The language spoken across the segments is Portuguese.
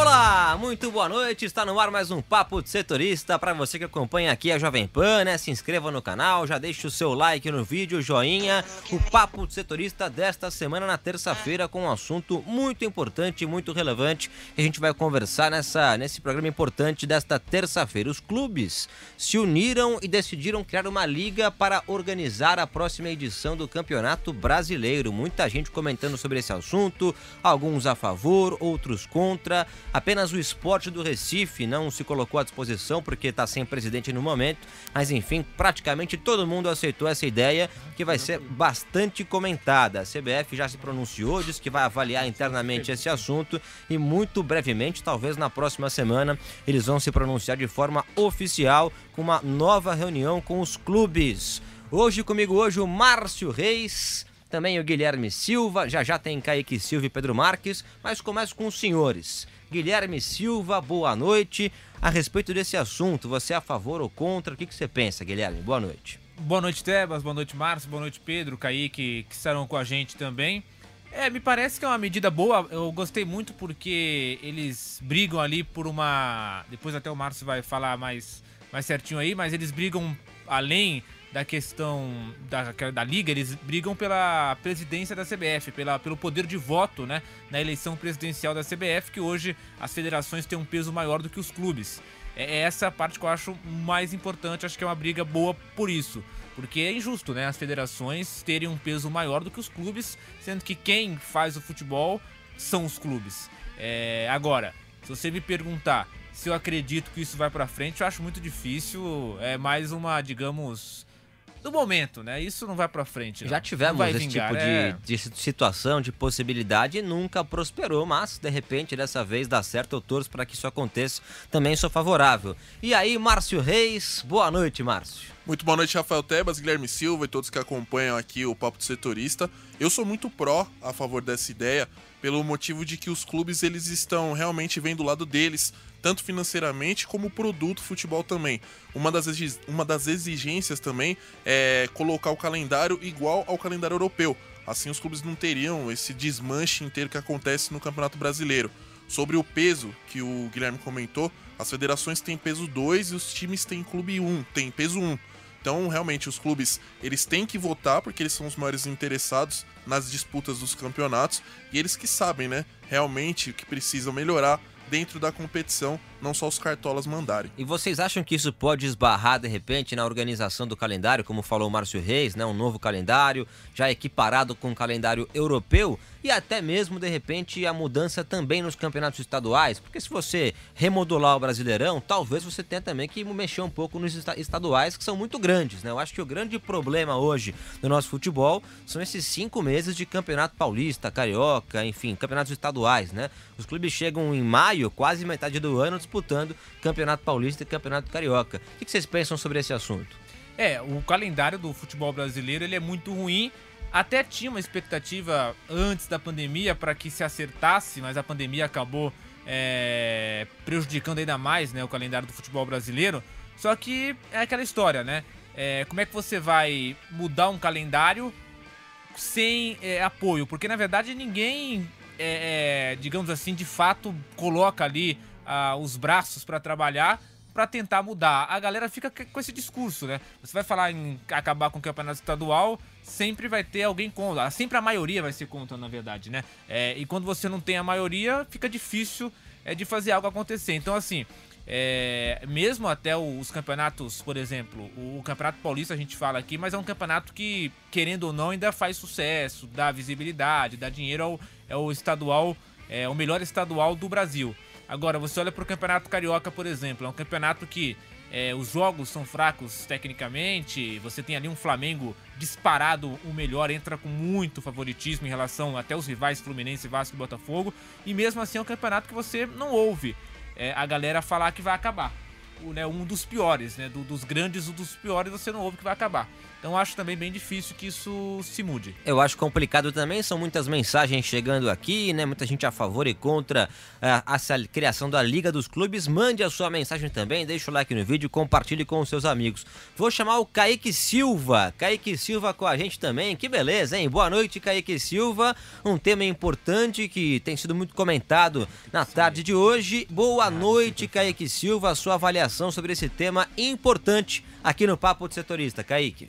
Olá, muito boa noite. Está no ar mais um Papo de Setorista. Para você que acompanha aqui a Jovem Pan, né? Se inscreva no canal, já deixe o seu like no vídeo, joinha. O Papo de Setorista desta semana na terça-feira com um assunto muito importante, muito relevante que a gente vai conversar nessa nesse programa importante desta terça-feira. Os clubes se uniram e decidiram criar uma liga para organizar a próxima edição do Campeonato Brasileiro. Muita gente comentando sobre esse assunto, alguns a favor, outros contra. Apenas o esporte do Recife não se colocou à disposição porque está sem presidente no momento, mas enfim, praticamente todo mundo aceitou essa ideia que vai ser bastante comentada. A CBF já se pronunciou, disse que vai avaliar internamente esse assunto e muito brevemente, talvez na próxima semana, eles vão se pronunciar de forma oficial com uma nova reunião com os clubes. Hoje comigo hoje o Márcio Reis, também o Guilherme Silva, já já tem Kaique Silva e Pedro Marques, mas começo com os senhores. Guilherme Silva, boa noite. A respeito desse assunto, você é a favor ou contra? O que, que você pensa, Guilherme? Boa noite. Boa noite, Tebas. Boa noite, Márcio. Boa noite, Pedro, Kaique, que estarão com a gente também. É, me parece que é uma medida boa. Eu gostei muito porque eles brigam ali por uma. Depois até o Márcio vai falar mais, mais certinho aí, mas eles brigam além da questão da, da liga, eles brigam pela presidência da CBF, pela, pelo poder de voto né, na eleição presidencial da CBF, que hoje as federações têm um peso maior do que os clubes. É, é essa a parte que eu acho mais importante, acho que é uma briga boa por isso. Porque é injusto, né? As federações terem um peso maior do que os clubes, sendo que quem faz o futebol são os clubes. É, agora, se você me perguntar se eu acredito que isso vai para frente, eu acho muito difícil. É mais uma, digamos, do momento, né? Isso não vai para frente. Não. Já tivemos esse vingar, tipo é... de, de, situação, de possibilidade e nunca prosperou, mas de repente dessa vez dá certo. Eu torço para que isso aconteça. Também sou favorável. E aí, Márcio Reis, boa noite, Márcio. Muito boa noite, Rafael Tebas, Guilherme Silva e todos que acompanham aqui o Papo do Setorista. Eu sou muito pró a favor dessa ideia, pelo motivo de que os clubes eles estão realmente vendo o lado deles, tanto financeiramente como produto futebol também. Uma das, uma das exigências também é colocar o calendário igual ao calendário europeu. Assim os clubes não teriam esse desmanche inteiro que acontece no Campeonato Brasileiro. Sobre o peso que o Guilherme comentou, as federações têm peso 2 e os times têm clube 1, um, tem peso 1. Um. Então, realmente, os clubes eles têm que votar porque eles são os maiores interessados nas disputas dos campeonatos. E eles que sabem, né, realmente o que precisam melhorar dentro da competição não só os cartolas mandarem. E vocês acham que isso pode esbarrar de repente na organização do calendário, como falou o Márcio Reis, né? Um novo calendário, já equiparado com o calendário europeu e até mesmo de repente a mudança também nos campeonatos estaduais, porque se você remodular o Brasileirão, talvez você tenha também que mexer um pouco nos estaduais que são muito grandes, né? Eu acho que o grande problema hoje do nosso futebol são esses cinco meses de campeonato paulista, carioca, enfim, campeonatos estaduais, né? Os clubes chegam em maio, quase metade do ano, disputando Campeonato Paulista e Campeonato Carioca. O que vocês pensam sobre esse assunto? É, o calendário do futebol brasileiro ele é muito ruim. Até tinha uma expectativa antes da pandemia para que se acertasse, mas a pandemia acabou é, prejudicando ainda mais né, o calendário do futebol brasileiro. Só que é aquela história, né? É, como é que você vai mudar um calendário sem é, apoio? Porque na verdade ninguém, é, é, digamos assim, de fato coloca ali ah, os braços para trabalhar para tentar mudar. A galera fica com esse discurso, né? Você vai falar em acabar com o campeonato estadual, sempre vai ter alguém contra. Sempre a maioria vai ser contra, na verdade, né? É, e quando você não tem a maioria, fica difícil é, de fazer algo acontecer. Então, assim, é, mesmo até os campeonatos, por exemplo, o Campeonato Paulista a gente fala aqui, mas é um campeonato que, querendo ou não, ainda faz sucesso, dá visibilidade, dá dinheiro ao, é o estadual, é o melhor estadual do Brasil. Agora, você olha para o Campeonato Carioca, por exemplo, é um campeonato que é, os jogos são fracos tecnicamente, você tem ali um Flamengo disparado o melhor, entra com muito favoritismo em relação até os rivais Fluminense, Vasco e Botafogo, e mesmo assim é um campeonato que você não ouve é, a galera falar que vai acabar. Né, um dos piores, né, do, dos grandes, um dos piores, você não ouve que vai acabar. Então acho também bem difícil que isso se mude. Eu acho complicado também, são muitas mensagens chegando aqui, né? Muita gente a favor e contra uh, essa criação da Liga dos Clubes. Mande a sua mensagem também, deixa o like no vídeo, compartilhe com os seus amigos. Vou chamar o Kaique Silva. Kaique Silva com a gente também, que beleza, hein? Boa noite, Kaique Silva. Um tema importante que tem sido muito comentado na tarde de hoje. Boa noite, Kaique Silva. Sua avaliação sobre esse tema importante aqui no Papo de Setorista, Kaique.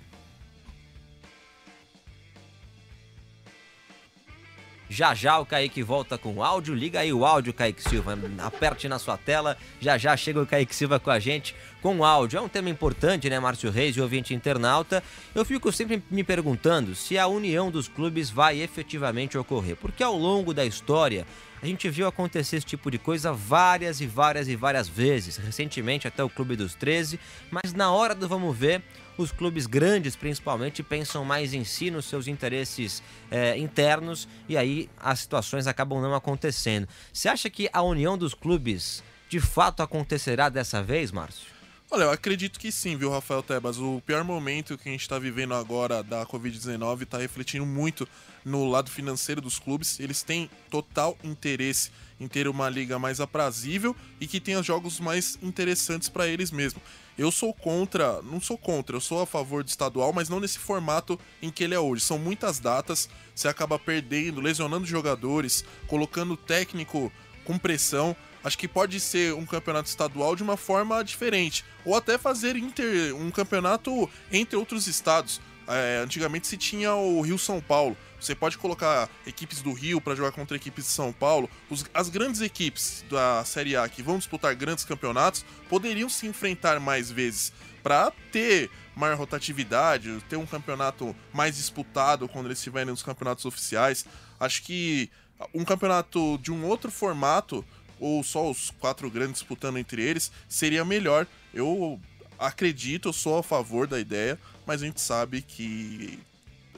Já já o Kaique volta com o áudio. Liga aí o áudio, Kaique Silva. Aperte na sua tela. Já já chega o Kaique Silva com a gente com áudio. É um tema importante, né, Márcio Reis e ouvinte internauta. Eu fico sempre me perguntando se a união dos clubes vai efetivamente ocorrer. Porque ao longo da história, a gente viu acontecer esse tipo de coisa várias e várias e várias vezes. Recentemente até o Clube dos 13. Mas na hora do vamos ver os clubes grandes, principalmente, pensam mais em si, nos seus interesses é, internos, e aí as situações acabam não acontecendo. Você acha que a união dos clubes de fato acontecerá dessa vez, Márcio? Olha, eu acredito que sim, viu, Rafael Tebas? O pior momento que a gente está vivendo agora da Covid-19 está refletindo muito no lado financeiro dos clubes. Eles têm total interesse em ter uma liga mais aprazível e que tenha jogos mais interessantes para eles mesmos. Eu sou contra, não sou contra, eu sou a favor do estadual, mas não nesse formato em que ele é hoje. São muitas datas, você acaba perdendo, lesionando jogadores, colocando técnico com pressão. Acho que pode ser um campeonato estadual de uma forma diferente. Ou até fazer inter, um campeonato entre outros estados. É, antigamente se tinha o Rio São Paulo. Você pode colocar equipes do Rio para jogar contra equipes de São Paulo. Os, as grandes equipes da Série A que vão disputar grandes campeonatos poderiam se enfrentar mais vezes para ter maior rotatividade, ter um campeonato mais disputado quando eles estiverem nos campeonatos oficiais. Acho que um campeonato de um outro formato ou só os quatro grandes disputando entre eles, seria melhor. Eu acredito, eu sou a favor da ideia, mas a gente sabe que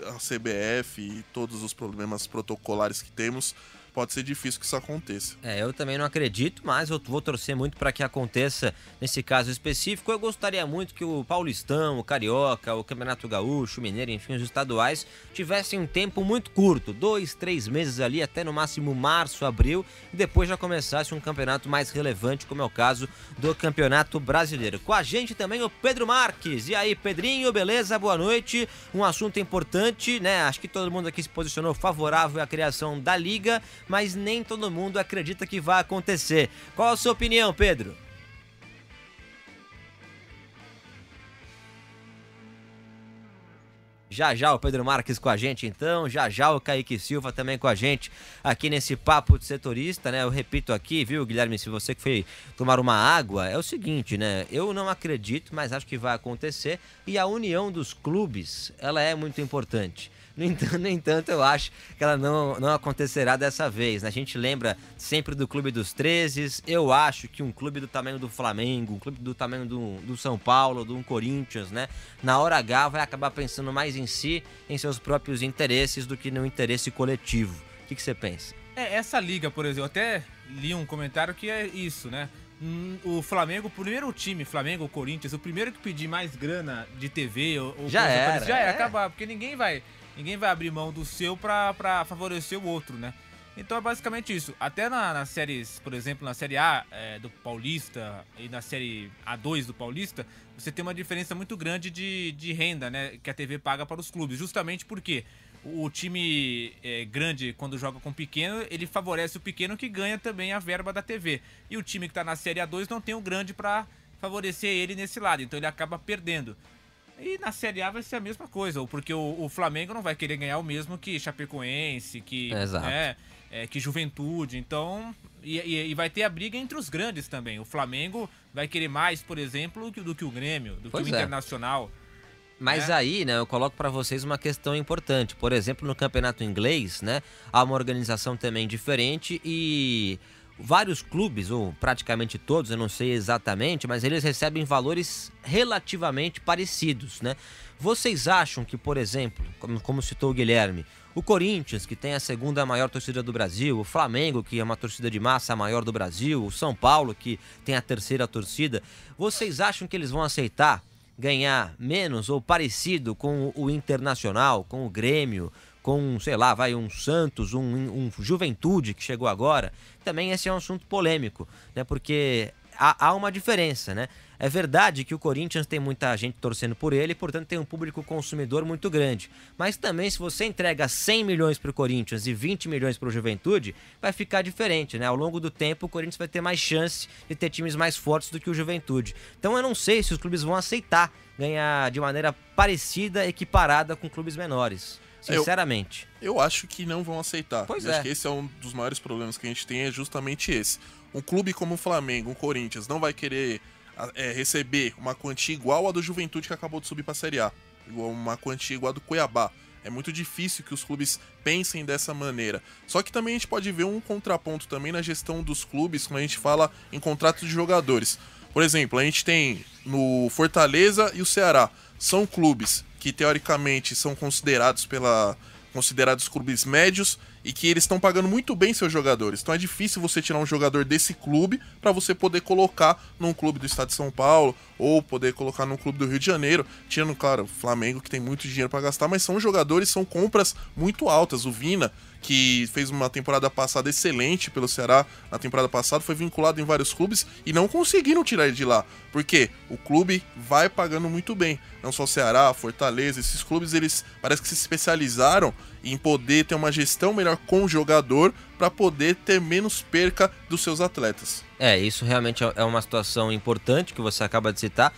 a CBF e todos os problemas protocolares que temos pode ser difícil que isso aconteça. É, eu também não acredito, mas eu vou torcer muito para que aconteça nesse caso específico. Eu gostaria muito que o Paulistão, o Carioca, o Campeonato Gaúcho, o Mineiro, enfim, os estaduais tivessem um tempo muito curto, dois, três meses ali, até no máximo março, abril, e depois já começasse um campeonato mais relevante, como é o caso do Campeonato Brasileiro. Com a gente também o Pedro Marques. E aí, Pedrinho, beleza? Boa noite. Um assunto importante, né? Acho que todo mundo aqui se posicionou favorável à criação da liga mas nem todo mundo acredita que vai acontecer. Qual a sua opinião, Pedro? Já já o Pedro Marques com a gente, então. Já já o Kaique Silva também com a gente aqui nesse papo de setorista, né? Eu repito aqui, viu, Guilherme? Se você que foi tomar uma água, é o seguinte, né? Eu não acredito, mas acho que vai acontecer. E a união dos clubes, ela é muito importante. No entanto, no entanto, eu acho que ela não, não acontecerá dessa vez. Né? A gente lembra sempre do Clube dos 13. Eu acho que um clube do tamanho do Flamengo, um clube do tamanho do, do São Paulo, do Corinthians, né? Na hora H vai acabar pensando mais em si, em seus próprios interesses, do que no interesse coletivo. O que, que você pensa? É, essa liga, por exemplo, eu até li um comentário que é isso, né? Hum, o Flamengo, o primeiro time, Flamengo ou Corinthians, o primeiro que pedir mais grana de TV ou, ou já era, já é. acabar, porque ninguém vai Ninguém vai abrir mão do seu pra, pra favorecer o outro, né? Então é basicamente isso. Até na, nas séries, por exemplo, na série A é, do Paulista e na série A2 do Paulista, você tem uma diferença muito grande de, de renda, né? Que a TV paga para os clubes. Justamente porque o time é, grande, quando joga com o pequeno, ele favorece o pequeno que ganha também a verba da TV. E o time que está na série A2 não tem o grande para favorecer ele nesse lado. Então ele acaba perdendo. E na Série A vai ser a mesma coisa, porque o, o Flamengo não vai querer ganhar o mesmo que Chapecoense, que. Né, é, que Juventude. Então, e, e, e, vai ter a briga entre os grandes também. O Flamengo vai querer mais, por exemplo, do que, do que o Grêmio, do pois que o é. Internacional. Mas é. aí, né, eu coloco para vocês uma questão importante. Por exemplo, no campeonato inglês, né, há uma organização também diferente e vários clubes, ou praticamente todos, eu não sei exatamente, mas eles recebem valores relativamente parecidos, né? Vocês acham que, por exemplo, como, como citou o Guilherme, o Corinthians, que tem a segunda maior torcida do Brasil, o Flamengo, que é uma torcida de massa maior do Brasil, o São Paulo, que tem a terceira torcida, vocês acham que eles vão aceitar ganhar menos ou parecido com o Internacional, com o Grêmio, com, sei lá, vai um Santos, um, um Juventude que chegou agora? Também esse é um assunto polêmico, né? Porque há, há uma diferença, né? É verdade que o Corinthians tem muita gente torcendo por ele, portanto tem um público consumidor muito grande. Mas também se você entrega 100 milhões para o Corinthians e 20 milhões para o Juventude, vai ficar diferente, né? Ao longo do tempo o Corinthians vai ter mais chance de ter times mais fortes do que o Juventude. Então eu não sei se os clubes vão aceitar ganhar de maneira parecida, equiparada com clubes menores. Sinceramente. Eu, eu acho que não vão aceitar. Pois eu é. Acho que esse é um dos maiores problemas que a gente tem, é justamente esse. Um clube como o Flamengo, o Corinthians, não vai querer é, receber uma quantia igual a do Juventude que acabou de subir para a Série A. Igual uma quantia igual a do Cuiabá. É muito difícil que os clubes pensem dessa maneira. Só que também a gente pode ver um contraponto também na gestão dos clubes quando a gente fala em contratos de jogadores. Por exemplo, a gente tem no Fortaleza e o Ceará. São clubes que teoricamente são considerados pela considerados clubes médios e que eles estão pagando muito bem seus jogadores. Então é difícil você tirar um jogador desse clube para você poder colocar num clube do estado de São Paulo ou poder colocar num clube do Rio de Janeiro, tirando, claro, o Flamengo que tem muito dinheiro para gastar, mas são jogadores, são compras muito altas. O Vina, que fez uma temporada passada excelente pelo Ceará, na temporada passada foi vinculado em vários clubes e não conseguiram tirar ele de lá. Porque o clube vai pagando muito bem. Não só o Ceará, Fortaleza, esses clubes eles parece que se especializaram em poder ter uma gestão melhor com o jogador para poder ter menos perca dos seus atletas. É, isso realmente é uma situação importante que você acaba de citar.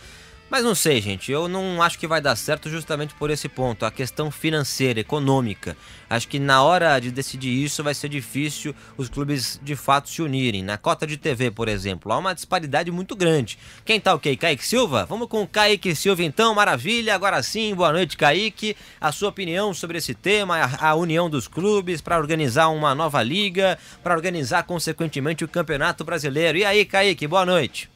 Mas não sei, gente, eu não acho que vai dar certo justamente por esse ponto, a questão financeira, econômica. Acho que na hora de decidir isso vai ser difícil os clubes de fato se unirem. Na cota de TV, por exemplo, há uma disparidade muito grande. Quem tá ok? Kaique Silva? Vamos com o Kaique Silva então, maravilha. Agora sim, boa noite, Kaique. A sua opinião sobre esse tema, a, união dos clubes para organizar uma nova liga, para organizar consequentemente o Campeonato Brasileiro. E aí, Kaique, boa noite.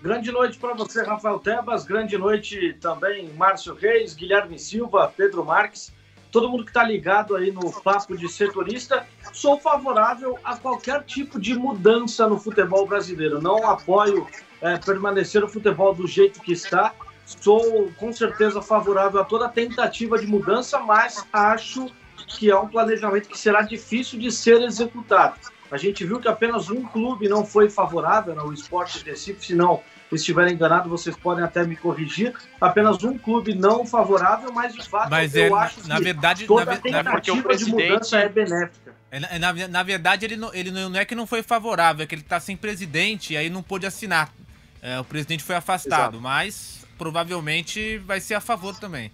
Grande noite para você, Rafael Tebas. Grande noite também, Márcio Reis, Guilherme Silva, Pedro Marques, todo mundo que está ligado aí no papo de setorista. Sou favorável a qualquer tipo de mudança no futebol brasileiro. Não apoio é, permanecer o futebol do jeito que está. Sou com certeza favorável a toda tentativa de mudança, mas acho que é um planejamento que será difícil de ser executado. A gente viu que apenas um clube não foi favorável, no Esporte Recife, se não estiver enganado, vocês podem até me corrigir. Apenas um clube não favorável, mas de fato Mas eu é, acho na que verdade, toda na, tentativa porque o de presidente- mudança é benéfica. É, Na, na, verdade, ele, não, ele não não é que não foi favorável, é que ele tá sem presidente e aí não pôde assinar. É, o presidente foi afastado, Exato. mas provavelmente vai ser a favor também.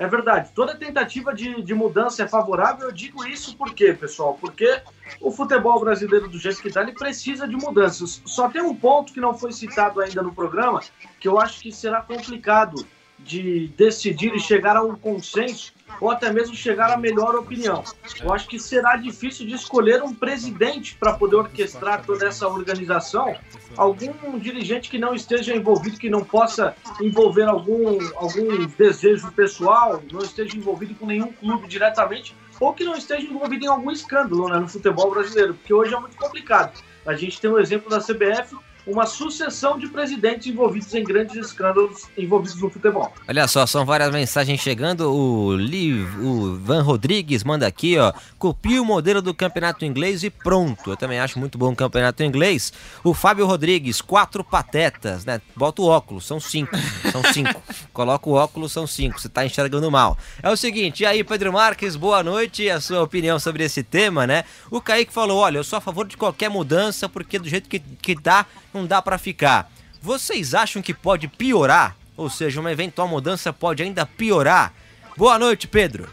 É verdade. Toda tentativa de, de mudança é favorável. Eu digo isso por quê, pessoal? Porque o futebol brasileiro, do jeito que está, ele precisa de mudanças. Só tem um ponto que não foi citado ainda no programa, que eu acho que será complicado de decidir e chegar a um consenso, ou até mesmo chegar à melhor opinião. Eu acho que será difícil de escolher um presidente para poder orquestrar toda essa organização. Algum dirigente que não esteja envolvido, que não possa envolver algum, algum desejo pessoal, não esteja envolvido com nenhum clube diretamente, ou que não esteja envolvido em algum escândalo né, no futebol brasileiro, porque hoje é muito complicado. A gente tem o exemplo da CBF, uma sucessão de presidentes envolvidos em grandes escândalos envolvidos no futebol. Olha só, são várias mensagens chegando. O, Liv, o Van Rodrigues manda aqui, ó. Copie o modelo do campeonato inglês e pronto. Eu também acho muito bom o campeonato inglês. O Fábio Rodrigues, quatro patetas, né? Bota o óculos, são cinco. São cinco. Coloca o óculos, são cinco. Você tá enxergando mal. É o seguinte, e aí, Pedro Marques, boa noite. A sua opinião sobre esse tema, né? O Kaique falou: olha, eu sou a favor de qualquer mudança, porque do jeito que, que dá, não dá pra ficar. Vocês acham que pode piorar? Ou seja, uma eventual mudança pode ainda piorar? Boa noite, Pedro.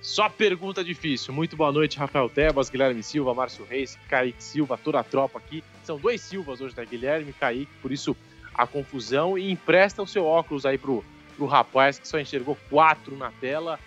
Só pergunta difícil. Muito boa noite, Rafael Tebas, Guilherme Silva, Márcio Reis, Kaique Silva, toda a tropa aqui. São dois Silvas hoje, né? Guilherme e Kaique, por isso a confusão. E empresta o seu óculos aí pro, pro rapaz que só enxergou quatro na tela.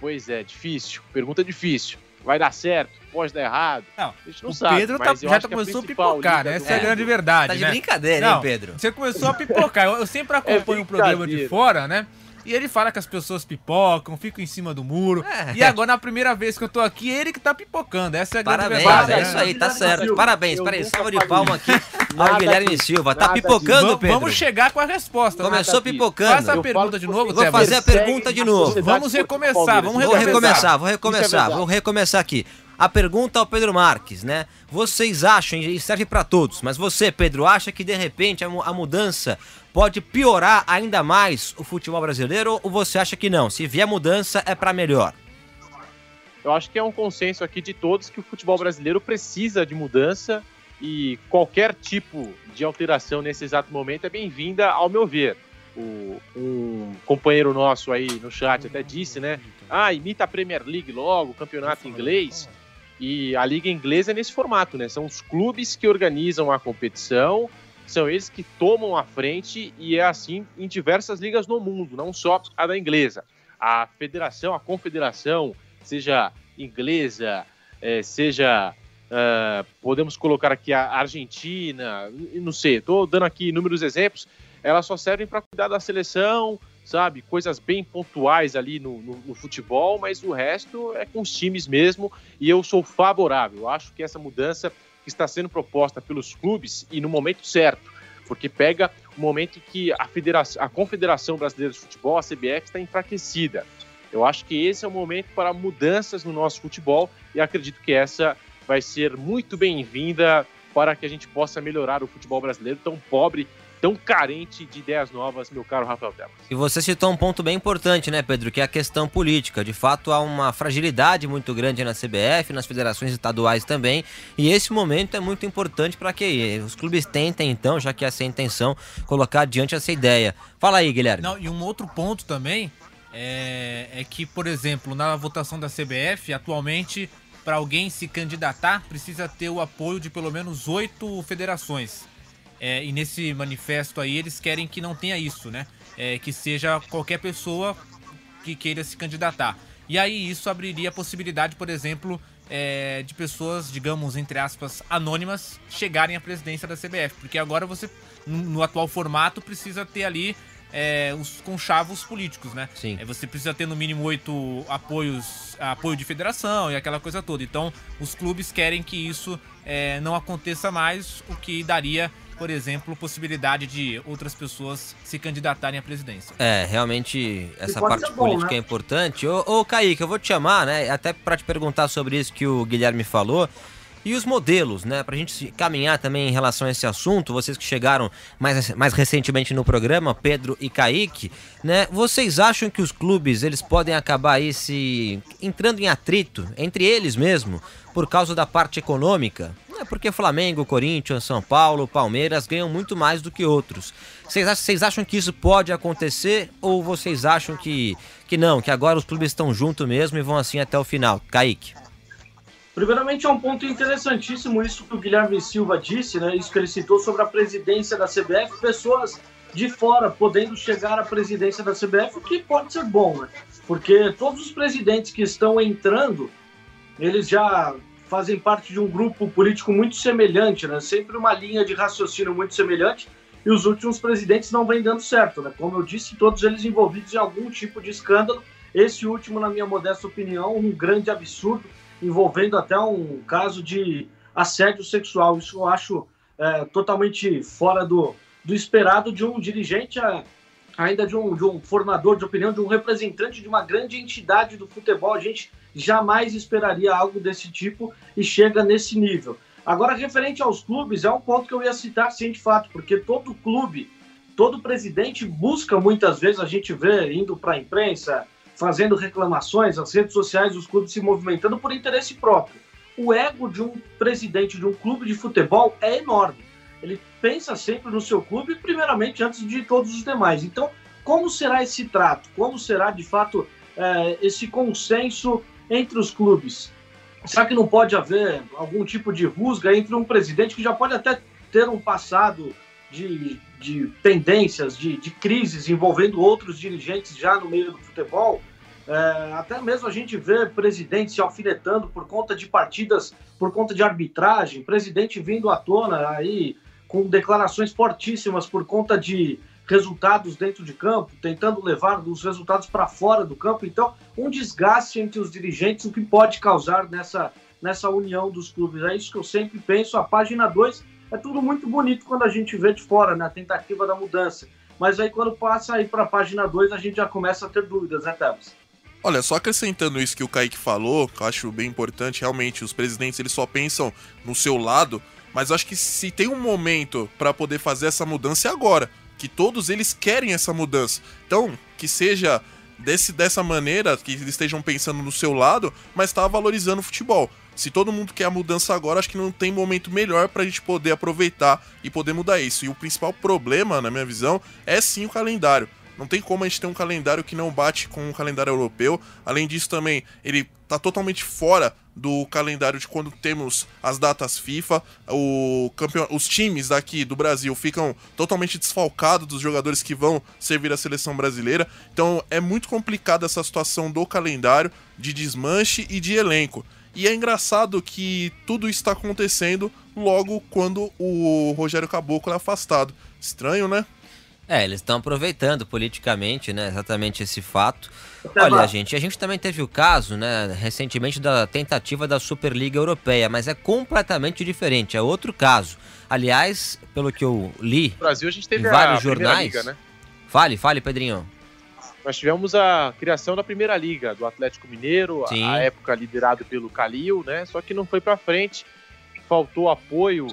Pois é, difícil. Pergunta difícil. Vai dar certo, pode dar errado. Não, a gente não o sabe. Pedro tá, já acho que começou a principal pipocar, né? Essa é a grande verdade, Tá de né? brincadeira, Não, hein, Pedro? Você começou a pipocar. Eu, eu sempre acompanho É o programa de fora, né? E ele fala que as pessoas pipocam, ficam em cima do muro. É. E agora, na primeira vez que eu tô aqui, ele que tá pipocando. Essa é a grande Parabéns, verdade. é né? isso aí, tá certo. Parabéns, Eu peraí, salva de palma aqui ao Guilherme. Silva. Tá pipocando, Pedro? Vamos chegar com a resposta. né? Começou pipocando. Faça a Eu pergunta de novo, Vou fazer a pergunta de novo. Vamos esportiva recomeçar, vamos Vou recomeçar. recomeçar, vou Isso é recomeçar, vou recomeçar aqui. A pergunta ao Pedro Marques, né? Vocês acham, e serve pra todos, mas você, Pedro, acha que de repente a mudança pode piorar ainda mais o futebol brasileiro ou você acha que não? Se vier mudança é pra melhor? Eu acho que é um consenso aqui de todos que o futebol brasileiro precisa de mudança e qualquer tipo de alteração nesse exato momento é bem-vinda, ao meu ver. O, um companheiro nosso aí no chat até disse, né? Ah, imita a Premier League logo, o campeonato inglês. E a liga inglesa é nesse formato, né? São os clubes que organizam a competição, são eles que tomam a frente e é assim em diversas ligas no mundo, não só a da inglesa. A federação, a confederação, seja inglesa, eh, seja ah, podemos colocar aqui a Argentina, não sei, estou dando aqui inúmeros exemplos, elas só servem para cuidar da seleção, sabe? Coisas bem pontuais ali no, no- no futebol, mas o resto é com os times mesmo, e eu sou favorável. Acho que essa mudança está sendo proposta pelos clubes e no momento certo, porque pega o momento em que a, a Confederação Brasileira de Futebol, a CBF, está enfraquecida. Eu acho que esse é o momento para mudanças no nosso futebol e acredito que essa vai ser muito bem-vinda para que a gente possa melhorar o futebol brasileiro tão pobre, tão carente de ideias novas, meu caro Rafael Tebas. E você citou um ponto bem importante, né, Pedro, que é a questão política. De fato, há uma fragilidade muito grande na CBF, nas federações estaduais também, e esse momento é muito importante para que os clubes tentem, então, já que essa é a intenção, colocar adiante essa ideia. Fala aí, Guilherme. Não, e um outro ponto também é, é que, por exemplo, na votação da CBF, atualmente, para alguém se candidatar, precisa ter o apoio de pelo menos oito federações. É, e nesse manifesto aí, eles querem que não tenha isso, né? É, que seja qualquer pessoa que queira se candidatar. E aí isso abriria a possibilidade, por exemplo, é, de pessoas, digamos, entre aspas, anônimas, chegarem à presidência da CBF. Porque agora você, no atual formato, precisa ter ali é, os conchavos políticos, né? Sim. É, você precisa ter no mínimo oito apoios, apoio de federação e aquela coisa toda. Então, os clubes querem que isso é, não aconteça mais, o que daria, por exemplo, possibilidade de outras pessoas se candidatarem à presidência. É, realmente essa parte bom, política né? é importante. Ô, ô, Kaique, eu vou te chamar, né? Até pra te perguntar sobre isso que o Guilherme falou. E os modelos, né? Pra gente se- caminhar também em relação a esse assunto, vocês que chegaram mais, mais recentemente no programa, Pedro e Kaique, né? Vocês acham que os clubes eles podem acabar aí se entrando em atrito entre eles mesmo por causa da parte econômica? É porque Flamengo, Corinthians, São Paulo, Palmeiras ganham muito mais do que outros. Vocês acham, que isso pode acontecer ou vocês acham que, que não, que agora os clubes estão juntos mesmo e vão assim até o final? Kaique. Primeiramente, é um ponto interessantíssimo isso que o Guilherme Silva disse, né? Isso que ele citou sobre a presidência da CBF, pessoas de fora podendo chegar à presidência da CBF, o que pode ser bom, né? Porque todos os presidentes que estão entrando, eles já fazem parte de um grupo político muito semelhante, né? Sempre uma linha de raciocínio muito semelhante. E os últimos presidentes não vêm dando certo, né? Como eu disse, todos eles envolvidos em algum tipo de escândalo. Esse último, na minha modesta opinião, um grande absurdo envolvendo até um caso de assédio sexual. Isso eu acho é, totalmente fora do, do esperado de um dirigente, é, ainda de um, de um formador de opinião, de um representante de uma grande entidade do futebol. A gente jamais esperaria algo desse tipo e chega nesse nível. Agora, referente aos clubes, é um ponto que eu ia citar sim de fato, porque todo clube, todo presidente busca muitas vezes, a gente vê indo para a imprensa, fazendo reclamações, as redes sociais, os clubes se movimentando por interesse próprio. O ego de um presidente de um clube de futebol é enorme. Ele pensa sempre no seu clube, primeiramente, antes de todos os demais. Então, como será esse trato? Como será, de fato, é, esse consenso entre os clubes? Será que não pode haver algum tipo de rusga entre um presidente que já pode até ter um passado de, de pendências, de, de crises envolvendo outros dirigentes já no meio do futebol? É, até mesmo a gente vê presidente se alfinetando por conta de partidas, por conta de arbitragem, presidente vindo à tona aí com declarações fortíssimas por conta de resultados dentro de campo, tentando levar os resultados para fora do campo. Então, um desgaste entre os dirigentes, o que pode causar nessa, nessa união dos clubes. É isso que eu sempre penso. A página 2 é tudo muito bonito quando a gente vê de fora, na né, tentativa da mudança. Mas aí, quando passa aí para a página 2, a gente já começa a ter dúvidas, né, Tebas? Olha, só acrescentando isso que o Kaique falou, que eu acho bem importante, realmente, os presidentes eles só pensam no seu lado, mas acho que se tem um momento para poder fazer essa mudança é agora, que todos eles querem essa mudança. Então, que seja desse, dessa maneira, que eles estejam pensando no seu lado, mas está valorizando o futebol. Se todo mundo quer a mudança agora, acho que não tem momento melhor para a gente poder aproveitar e poder mudar isso. E o principal problema, na minha visão, é sim o calendário. Não tem como a gente ter um calendário que não bate com o calendário europeu. Além disso, também, ele tá totalmente fora do calendário de quando temos as datas FIFA. O campeão, os times daqui do Brasil ficam totalmente desfalcados dos jogadores que vão servir a seleção brasileira. Então é muito complicada essa situação do calendário, de desmanche e de elenco. E é engraçado que tudo está acontecendo logo quando o Rogério Caboclo é afastado. Estranho, né? É, eles estão aproveitando politicamente, né, exatamente esse fato. Olha, gente, a gente também teve o caso, né, recentemente da tentativa da Superliga Europeia, mas é completamente diferente, é outro caso. Aliás, pelo que eu li, no Brasil a gente teve em vários a jornais. Liga, né? Fale, fale, Pedrinho. Nós tivemos a criação da Primeira Liga do Atlético Mineiro, Sim. a época liderado pelo Calil, né? Só que não foi para frente, faltou apoio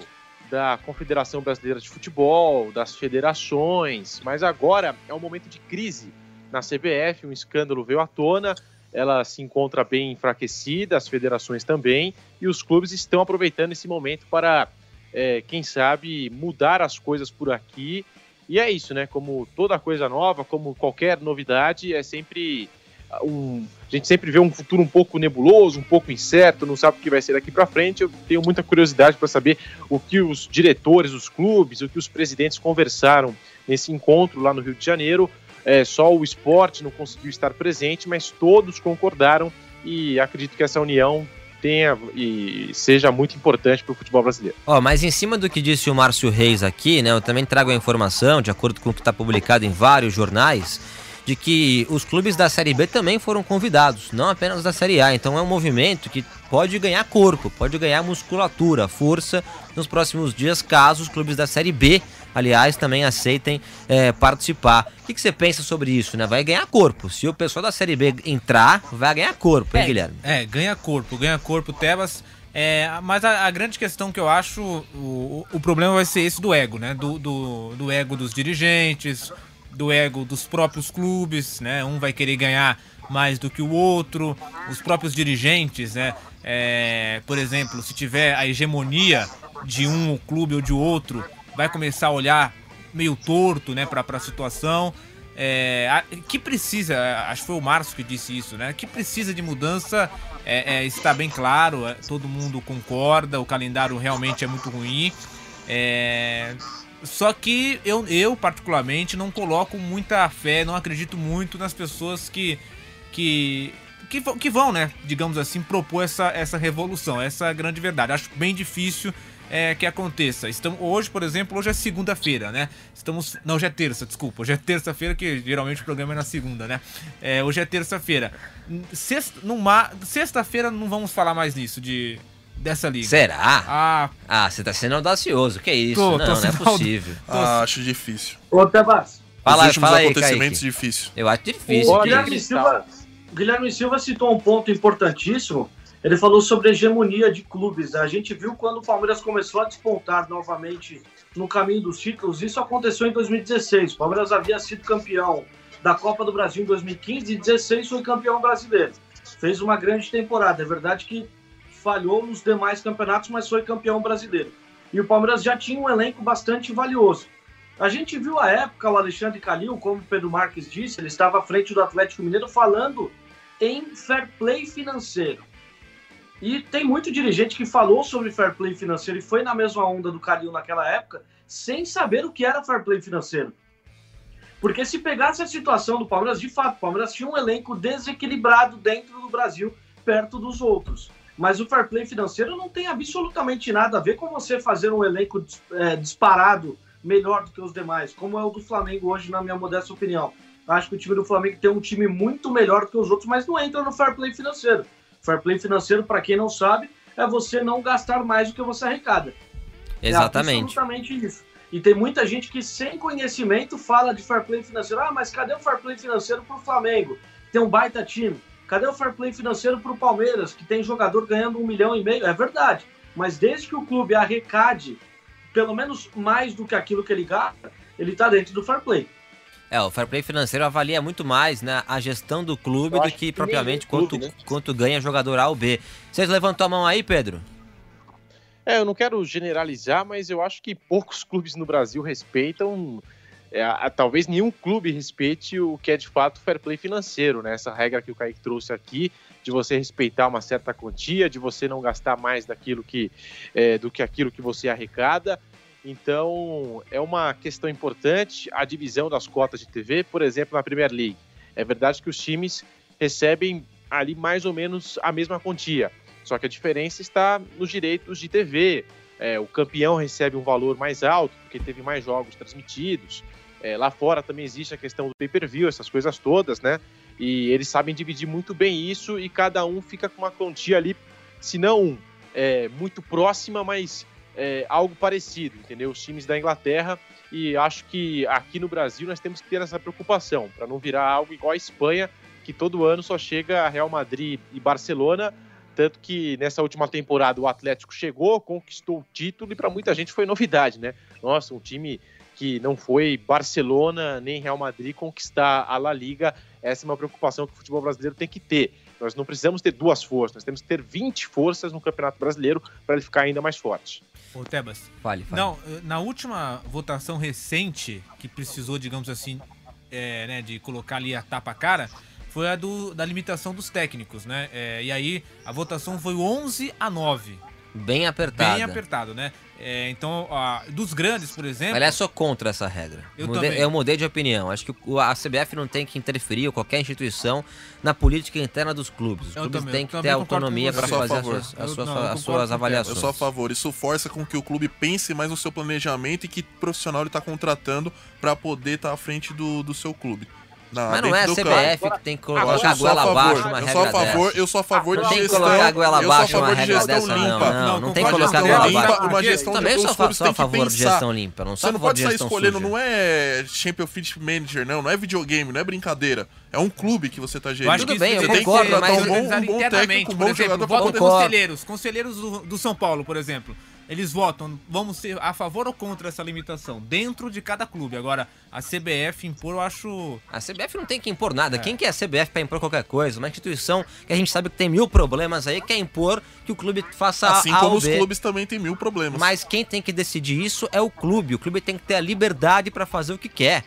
da Confederação Brasileira de Futebol, das federações, mas agora é um momento de crise na CBF, um escândalo veio à tona, ela se encontra bem enfraquecida, as federações também, e os clubes estão aproveitando esse momento para, é, quem sabe, mudar as coisas por aqui. E é isso, né? Como toda coisa nova, como qualquer novidade, é sempre um, a gente sempre vê um futuro um pouco nebuloso, um pouco incerto, não sabe o que vai ser daqui para frente. Eu tenho muita curiosidade para saber o que os diretores dos clubes, o que os presidentes conversaram nesse encontro lá no Rio de Janeiro. É, só o esporte não conseguiu estar presente, mas todos concordaram e acredito que essa união tenha e seja muito importante para o futebol brasileiro. Ó, mas em cima do que disse o Márcio Reis aqui, né, eu também trago a informação, de acordo com o que está publicado em vários jornais, de que os clubes da Série B também foram convidados, não apenas da Série A. Então é um movimento que pode ganhar corpo, pode ganhar musculatura, força nos próximos dias, caso os clubes da Série B, aliás, também aceitem é, participar. O que, que, você pensa sobre isso, né? Vai ganhar corpo. Se o pessoal da Série B entrar, vai ganhar corpo, hein, é, Guilherme? É, ganha corpo, ganha corpo, Tebas. É, mas a, a, grande questão que eu acho, o, o problema vai ser esse do ego, né? Do, do, do ego dos dirigentes, do ego dos próprios clubes, né? Um vai querer ganhar mais do que o outro, os próprios dirigentes, né? É, por exemplo, se tiver a hegemonia de um clube ou de outro, vai começar a olhar meio torto, né, para a situação. É, que precisa, acho que foi o Márcio que disse isso, né? Que precisa de mudança, é, é, está bem claro, é, todo mundo concorda, o calendário realmente é muito ruim. Só que eu, eu, particularmente, não coloco muita fé, não acredito muito nas pessoas que, que, que, que vão, né, digamos assim, propor essa, essa revolução. Essa grande verdade. Acho bem difícil é, que aconteça. Estamos, hoje, por exemplo, hoje é segunda-feira, né? Estamos. Não, hoje é terça, desculpa. Hoje é terça-feira, que geralmente o programa é na segunda, né? É, hoje é terça-feira. Sexta, sexta-feira não vamos falar mais nisso, de dessa liga. Será? Ah, ah você tá sendo audacioso. Que isso? Tô, não, tô não é possível. Ah, acho difícil. Ô, Tebas. Fala, Os fala aí, acontecimentos Kaique. difícil. Eu acho difícil. O Guilherme. Silva, Guilherme Silva citou um ponto importantíssimo. Ele falou sobre a hegemonia de clubes. A gente viu quando o Palmeiras começou a despontar novamente no caminho dos títulos. Isso aconteceu em 2016. O Palmeiras havia sido campeão da Copa do Brasil em 2015 e 2016 foi campeão brasileiro. Fez uma grande temporada. É verdade que falhou nos demais campeonatos, mas foi campeão brasileiro. E o Palmeiras já tinha um elenco bastante valioso. A gente viu a época o Alexandre Calil, como o Pedro Marques disse, ele estava à frente do Atlético Mineiro falando em fair play financeiro. E tem muito dirigente que falou sobre fair play financeiro e foi na mesma onda do Calil naquela época, sem saber o que era fair play financeiro. Porque se pegasse a situação do Palmeiras, de fato, o Palmeiras tinha um elenco desequilibrado dentro do Brasil, perto dos outros. Mas o fair play financeiro não tem absolutamente nada a ver com você fazer um elenco é, disparado melhor do que os demais, como é o do Flamengo hoje, na minha modesta opinião. Acho que o time do Flamengo tem um time muito melhor do que os outros, mas não entra no fair play financeiro. Fair play financeiro, para quem não sabe, é você não gastar mais do que você arrecada. Exatamente. É absolutamente isso. E tem muita gente que, sem conhecimento, fala de fair play financeiro. Ah, mas cadê o fair play financeiro para o Flamengo? Tem um baita time. Cadê o fair play financeiro para o Palmeiras, que tem jogador ganhando um milhão e meio? É verdade. Mas desde que o clube arrecade pelo menos mais do que aquilo que ele gasta, ele está dentro do fair play. É, o fair play financeiro avalia muito mais né, a gestão do clube do que que propriamente nenhum quanto, clube, né? quanto ganha jogador A ou B. Vocês levantou a mão aí, Pedro? É, eu não quero generalizar, mas eu acho que poucos clubes no Brasil respeitam. É, a- talvez nenhum clube respeite o que é de fato fair play financeiro, né? Essa regra que o Kaique trouxe aqui, de você respeitar uma certa quantia, de você não gastar mais daquilo que, é, do que aquilo que você arrecada. Então, é uma questão importante a divisão das cotas de TV, por exemplo, na Premier League. É verdade que os times recebem ali mais ou menos a mesma quantia. Só que a diferença está nos direitos de TV. É, o campeão recebe um valor mais alto, porque teve mais jogos transmitidos. É, lá fora também existe a questão do pay-per-view, essas coisas todas, né? E eles sabem dividir muito bem isso e cada um fica com uma quantia ali, se não é, muito próxima, mas é, algo parecido, entendeu? Os times da Inglaterra. E acho que aqui no Brasil nós temos que ter essa preocupação, para não virar algo igual a Espanha, que todo ano só chega a Real Madrid e Barcelona tanto que nessa última temporada o Atlético chegou, conquistou o título e para muita gente foi novidade, né? Nossa, um time que não foi Barcelona nem Real Madrid conquistar a La Liga. Essa é uma preocupação que o futebol brasileiro tem que ter. Nós não precisamos ter duas forças, nós temos que ter 20 forças no Campeonato Brasileiro para ele ficar ainda mais forte. Ô, Tebas. Fale, fale. Não, eh, na última votação recente, que precisou, digamos assim, é, né, de colocar ali a tapa cara, foi a do, da limitação dos técnicos, né? É, e aí a votação foi 11 a 9. Bem apertada. Bem apertado, né? É, então, a- dos grandes, por exemplo. Aliás, sou contra essa regra. Eu Mudei- também. eu mudei de opinião. Acho que o- a CBF não tem que interferir, ou qualquer instituição, na política interna dos clubes. Os Eu clubes também, têm que ter autonomia para fazer as suas, as Eu- suas- não, eu as concordo suas avaliações. Eu sou a favor. Isso força com que o clube pense mais no seu planejamento e que profissional ele está contratando para poder estar à frente do, do seu clube. Na- Mas não é a CBF campo. que tem que colocar a goela abaixo uma eu regra sou a favor, dessa. eu sou a favor Não de tem que gestão. colocar a goela abaixo uma regra gestão dessa, não. Não, não tem que colocar a gestão goela limpa, abaixo. Uma gestão Também sou a favor de gestão limpa, não sou Você não pode de sair gestão escolhendo, suja. não é Championship Manager, não, não é videogame, não é brincadeira. É um clube que você tá gerindo. acho que Tudo bem, eu tem que concordo, ser mas- um bom, um organizado bom internamente, técnico, um por bom exemplo, jogador Concordo. conselheiros, conselheiros do, do São Paulo, por exemplo. Eles votam, vamos ser a favor ou contra essa limitação? Dentro de cada clube. Agora, a CBF impor, eu acho. A CBF não tem que impor nada. Quem que é a CBF para impor qualquer coisa? Uma instituição que a gente sabe que tem mil problemas aí, quer impor que o clube faça Assim A como os clubes também têm mil problemas. Mas quem tem que decidir isso é o clube. O clube tem que ter a liberdade para fazer o que quer.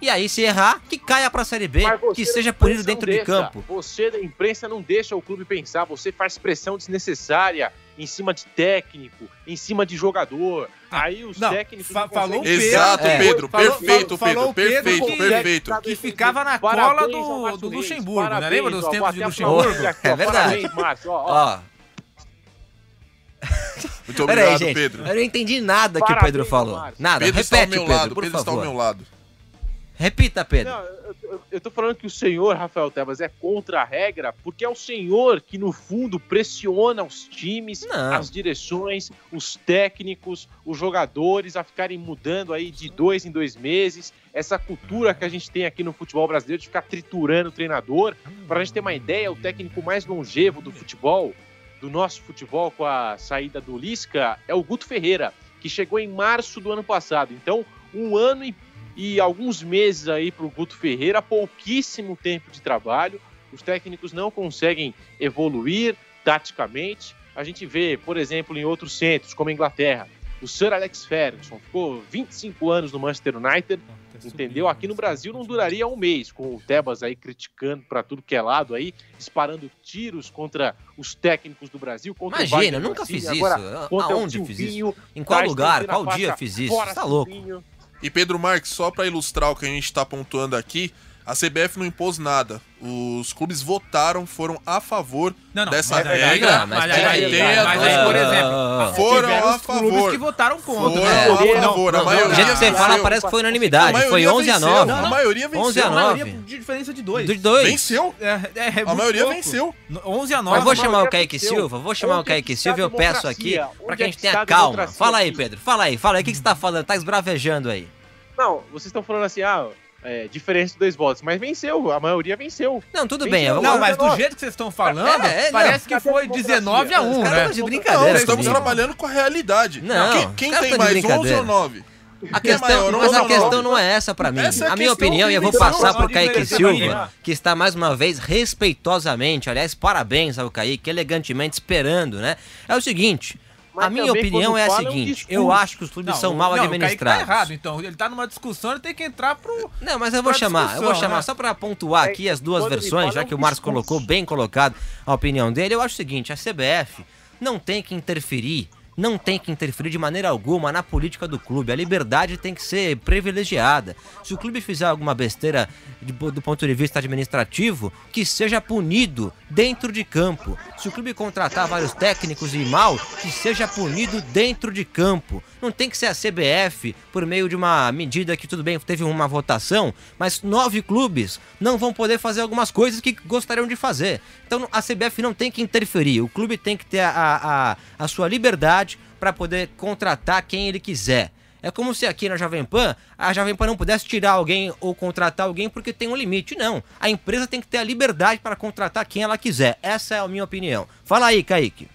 E aí, se errar, que caia pra Série B, que seja punido dentro de deixa. campo. Você da imprensa não deixa o clube pensar, você faz pressão desnecessária em cima de técnico, em cima de jogador. Aí os não, técnicos fa- falou conseguem- Exato, É. Pedro. Falou- perfeito, falou- falou Pedro. o Pedro Perfeito, que- perfeito. Que ficava na Parabéns cola ao do, do Luxemburgo, né? parabéns, Lembra dos ó, tempos de Luxemburgo? aqui, É ó, verdade. Parabéns, Márcio. Ó, ó. Muito peraí, obrigado, gente. Pedro. Eu não entendi nada que o Parabéns, Pedro falou. Márcio. Nada. Pedro está ao Repete, meu Pedro, lado. por Pedro está ao favor. meu lado. Repita, Pedro. Não, eu, eu- eu tô falando que o senhor, Rafael Tebas, é contra a regra, porque é o senhor que, no fundo, pressiona os times, Não. as direções, os técnicos, os jogadores a ficarem mudando aí de dois em dois meses. Essa cultura que a gente tem aqui no futebol brasileiro de ficar triturando o treinador. Para a gente ter uma ideia, o técnico mais longevo do futebol, do nosso futebol com a saída do Lisca, é o Guto Ferreira, que chegou em março do ano passado. Então, um ano e e alguns meses aí para o Guto Ferreira, pouquíssimo tempo de trabalho. Os técnicos não conseguem evoluir taticamente. A gente vê, por exemplo, em outros centros, como a Inglaterra, o Sir Alex Ferguson ficou 25 anos no Manchester United, entendeu? Aqui no Brasil não duraria um mês, com o Tebas aí criticando para tudo que é lado aí, disparando tiros contra os técnicos do Brasil. Imagina, nunca Mancini, fiz isso. agora Aonde fiz isso? Em qual lugar? Qual dia fiz isso? tá louco? Silvinho. E Pedro Marques, só para ilustrar o que a gente está pontuando aqui, a CBF não impôs nada. Os clubes votaram, foram a favor Não, não, dessa mas aí- regra. mas mas peraí, aí, tem mas as aí, por exemplo, Foram a os clubes favor. que votaram contra. Foram né? a Não, favor. não, a não, maioria Do jeito que você fala, parece que foi A unanimidade. Foi 11 a venceu, 9. A maioria venceu. 11 a A 9. maioria de diferença de dois. Dos dois. Venceu. É, é, é A maioria pouco. venceu. 11 a 9. Mas vou a chamar o Kaique venceu. Silva, vou chamar o Onde é Kaique que Silva e eu a peço aqui pra que a é gente tenha a calma. Fala aí? Pedro, fala aí, fala aí. O que que você tá falando? Tá esbravejando aí. Não, vocês estão falando assim, ah, é, diferença de dois votos, mas venceu, a maioria venceu. Não, tudo Venceu. bem. eu- Não, mas do 19. jeito que vocês estão falando, É, é, parece não. que foi 19 a 1, Os caras né? estão de Não, brincadeira estamos trabalhando com a realidade. Não, Quem, quem tem mais 11 brincadeira. ou 9? A é questão, maior, mas 11 a questão 9? não é essa pra mim. Essa é a minha opinião, e eu vou passar pro Kaique Silva, que está mais uma vez respeitosamente, aliás, parabéns ao Kaique, elegantemente esperando, né? É o seguinte. Mas a minha opinião é a fala, é um seguinte, eu acho que os clubes Não, são mal não, Kaique administrados. tá errado, então. Ele tá numa discussão, ele tem que entrar pro... Não, mas eu vou chamar, eu vou chamar né? só pra pontuar É, aqui as duas quando ele versões, já é que um o Marcos colocou bem colocado a opinião dele. Eu acho o seguinte, a CBF não tem que interferir, não tem que interferir de maneira alguma na política do clube. A liberdade tem que ser privilegiada. Se o clube fizer alguma besteira de- do ponto de vista administrativo, que seja punido dentro de campo. Se o clube contratar vários técnicos e ir mal, que seja punido dentro de campo. Não tem que ser a CBF por meio de uma medida que tudo bem, teve uma votação, mas nove clubes não vão poder fazer algumas coisas que gostariam de fazer. Então a CBF não tem que interferir. O clube tem que ter a, a, a- a sua liberdade para poder contratar quem ele quiser. É como se aqui na Jovem Pan, a Jovem Pan não pudesse tirar alguém ou contratar alguém porque tem um limite. Não. A empresa tem que ter a liberdade para contratar quem ela quiser. Essa é a minha opinião. Fala aí, Kaique.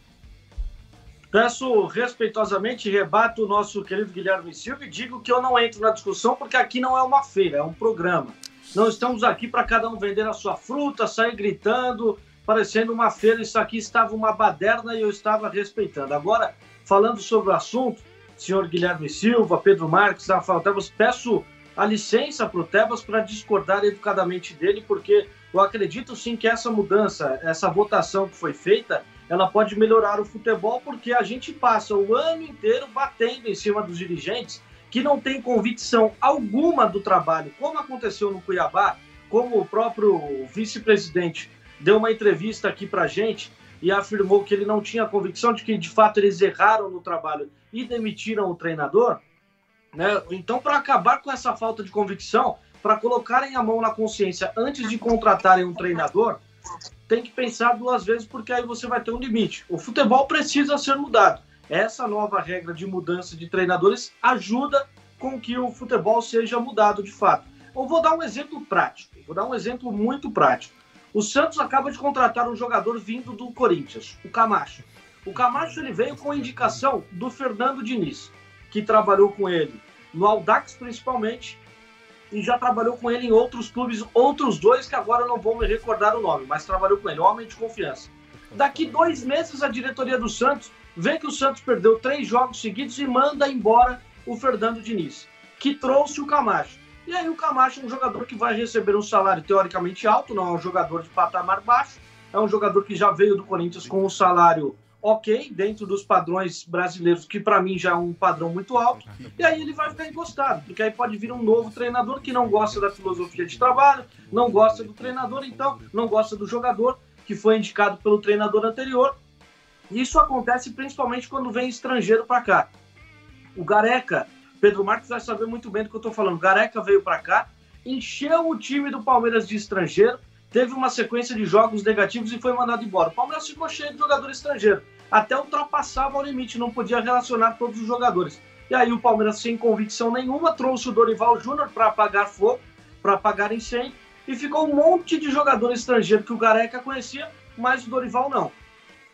Peço respeitosamente, rebato o nosso querido Guilherme Silva e digo que eu não entro na discussão porque aqui não é uma feira, é um programa. Não estamos aqui para cada um vender a sua fruta, sair gritando, parecendo uma feira. Isso aqui estava uma baderna e eu estava respeitando. Agora, falando sobre o assunto, senhor Guilherme Silva, Pedro Marques, Rafael Tebas, peço a licença para o Tebas para discordar educadamente dele, porque eu acredito sim que essa mudança, essa votação que foi feita, ela pode melhorar o futebol, porque a gente passa o ano inteiro batendo em cima dos dirigentes que não têm convicção alguma do trabalho, como aconteceu no Cuiabá, como o próprio vice-presidente deu uma entrevista aqui para gente e afirmou que ele não tinha convicção de que de fato eles erraram no trabalho e demitiram o treinador. Né? Então, para acabar com essa falta de convicção, para colocarem a mão na consciência antes de contratarem um treinador, tem que pensar duas vezes, porque aí você vai ter um limite. O futebol precisa ser mudado. Essa nova regra de mudança de treinadores ajuda com que o futebol seja mudado de fato. Eu vou dar um exemplo prático, vou dar um exemplo muito prático. O Santos acaba de contratar um jogador vindo do Corinthians, o Camacho. O Camacho ele veio com indicação do Fernando Diniz, que trabalhou com ele no Audax principalmente e já trabalhou com ele em outros clubes, outros dois que agora não vou me recordar o nome, mas trabalhou com ele, homem de confiança. Daqui dois meses a diretoria do Santos vê que o Santos perdeu três jogos seguidos e manda embora o Fernando Diniz, que trouxe o Camacho. E aí o Camacho é um jogador que vai receber um salário teoricamente alto, não é um jogador de patamar baixo, é um jogador que já veio do Corinthians com um salário ok, dentro dos padrões brasileiros, que para mim já é um padrão muito alto, e aí ele vai ficar encostado, porque aí pode vir um novo treinador que não gosta da filosofia de trabalho, não gosta do treinador, então não gosta do jogador que foi indicado pelo treinador anterior. Isso acontece principalmente quando vem estrangeiro para cá. O Gareca, Pedro Marques vai saber muito bem do que eu estou falando. Gareca veio para cá, encheu o time do Palmeiras de estrangeiro, teve uma sequência de jogos negativos e foi mandado embora. O Palmeiras ficou cheio de jogador estrangeiro, até ultrapassava o limite, não podia relacionar todos os jogadores. E aí o Palmeiras, sem convicção nenhuma, trouxe o Dorival Júnior para apagar fogo, para apagar incêndio, e ficou um monte de jogador estrangeiro que o Gareca conhecia, mas o Dorival não.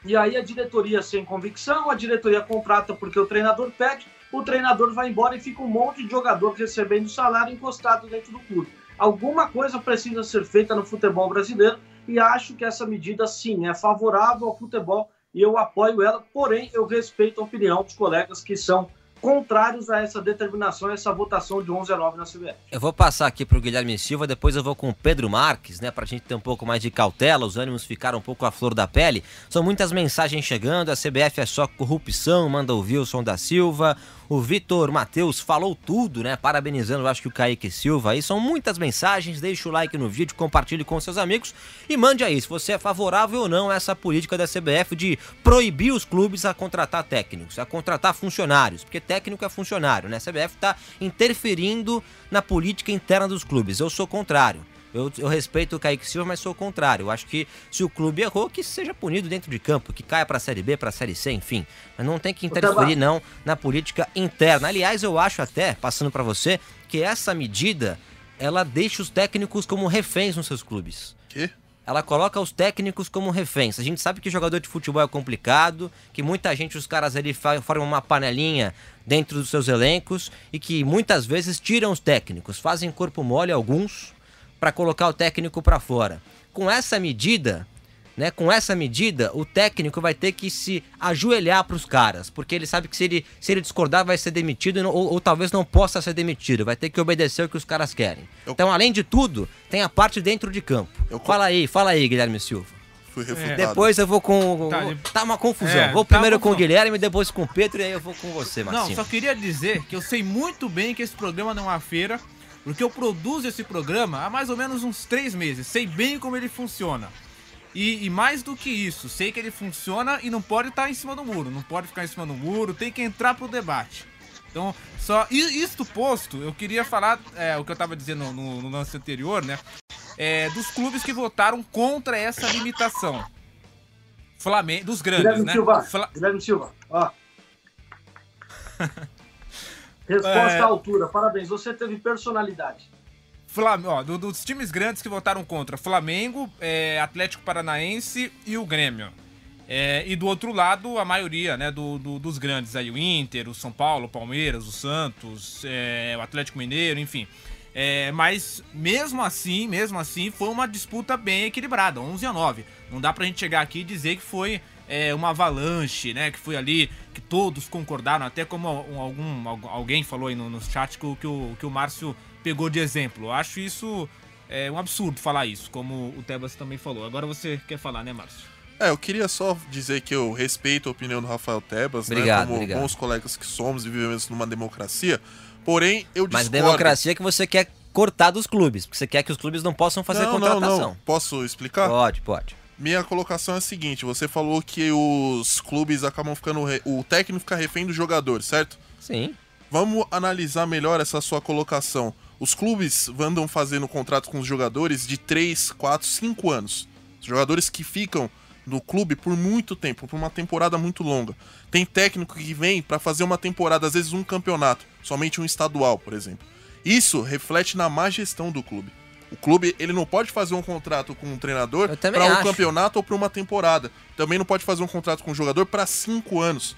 E aí a diretoria sem convicção, a diretoria contrata porque o treinador pede, o treinador vai embora e fica um monte de jogador recebendo salário encostado dentro do clube. Alguma coisa precisa ser feita no futebol brasileiro e acho que essa medida sim é favorável ao futebol e eu apoio ela, porém eu respeito a opinião dos colegas que são contrários a essa determinação, a essa votação de 11 a 9 na CBF. Eu vou passar aqui pro Guilherme Silva, depois eu vou com o Pedro Marques, né, pra gente ter um pouco mais de cautela, os ânimos ficaram um pouco à flor da pele. São muitas mensagens chegando, a CBF é só corrupção, manda o Wilson da Silva. O Vitor Matheus falou tudo, né? Parabenizando, acho que o Kaique Silva aí. São muitas mensagens. Deixa o like no vídeo, compartilhe com seus amigos e mande aí se você é favorável ou não a essa política da CBF de proibir os clubes a contratar técnicos, a contratar funcionários, porque técnico é funcionário, né? A CBF está interferindo na política interna dos clubes. Eu sou contrário. Eu, eu, respeito o Kaique Silva, mas sou o contrário. Eu acho que se o clube errou, que seja punido dentro de campo, que caia para a Série B, para a Série C, enfim. Mas não tem que interferir, não, na política interna. Aliás, eu acho até, passando para você, que essa medida ela deixa os técnicos como reféns nos seus clubes. Que? Ela coloca os técnicos como reféns. A gente sabe que jogador de futebol é complicado, que muita gente, os caras ali formam uma panelinha dentro dos seus elencos e que muitas vezes tiram os técnicos, fazem corpo mole alguns para colocar o técnico para fora. Com essa medida, né, com essa medida, o técnico vai ter que se ajoelhar para os caras, porque ele sabe que se ele, se ele discordar vai ser demitido ou, ou, talvez não possa ser demitido, vai ter que obedecer o que os caras querem. Eu... Então, além de tudo, tem a parte dentro de campo. Eu... Fala aí, fala aí, Guilherme Silva. Fui refutado. Depois eu vou com. Tá, tá uma confusão. É, vou tá primeiro com o Guilherme, depois com o Pedro e aí eu vou com você, Marcinho. Não, só queria dizer que eu sei muito bem que esse programa não é uma feira porque eu produzo esse programa há mais ou menos uns três meses. Sei bem como ele funciona. E, e, mais do que isso, sei que ele funciona e não pode estar em cima do muro. Não pode ficar em cima do muro, tem que entrar pro debate. Então, só isto posto, eu queria falar é, o que eu estava dizendo no, no, lance anterior, né? É, dos clubes que votaram contra essa limitação. Flamengo, dos grandes, Guilherme né? Silva, Fla... Guilherme Silva, ó. Resposta é... à altura, parabéns. Você teve personalidade. Flamengo, ó, dos times grandes que votaram contra: Flamengo, é, Atlético Paranaense e o Grêmio. É, e do outro lado, a maioria né, do, do, dos grandes aí, o Inter, o São Paulo, o Palmeiras, o Santos, é, o Atlético Mineiro, enfim. É, mas mesmo assim, mesmo assim, foi uma disputa bem equilibrada, 11 a 9. Não dá pra gente chegar aqui e dizer que foi é, uma avalanche, né? Que foi ali, que todos concordaram, até como algum, alguém falou aí no, no chat que, que, o, que o Márcio pegou de exemplo. Eu acho isso é, um absurdo falar isso, como o Tebas também falou. Agora você quer falar, né, Márcio? É, eu queria só dizer que eu respeito a opinião do Rafael Tebas, obrigado, né? Como obrigado. bons colegas que somos e vivemos numa democracia. Porém, eu discordo. Mas democracia é que você quer cortar dos clubes, porque você quer que os clubes não possam fazer não, contratação. Não, não. Posso explicar? Pode, pode. Minha colocação é a seguinte: você falou que os clubes acabam ficando. Re... O técnico fica refém do jogador, certo? Sim. Vamos analisar melhor essa sua colocação. Os clubes andam fazendo contrato com os jogadores de 3, 4, 5 anos. Os jogadores que ficam no clube por muito tempo, por uma temporada muito longa. Tem técnico que vem para fazer uma temporada, às vezes um campeonato, somente um estadual, por exemplo. Isso reflete na má gestão do clube. O clube ele não pode fazer um contrato com um treinador para um campeonato ou para uma temporada. Também não pode fazer um contrato com um jogador para cinco anos.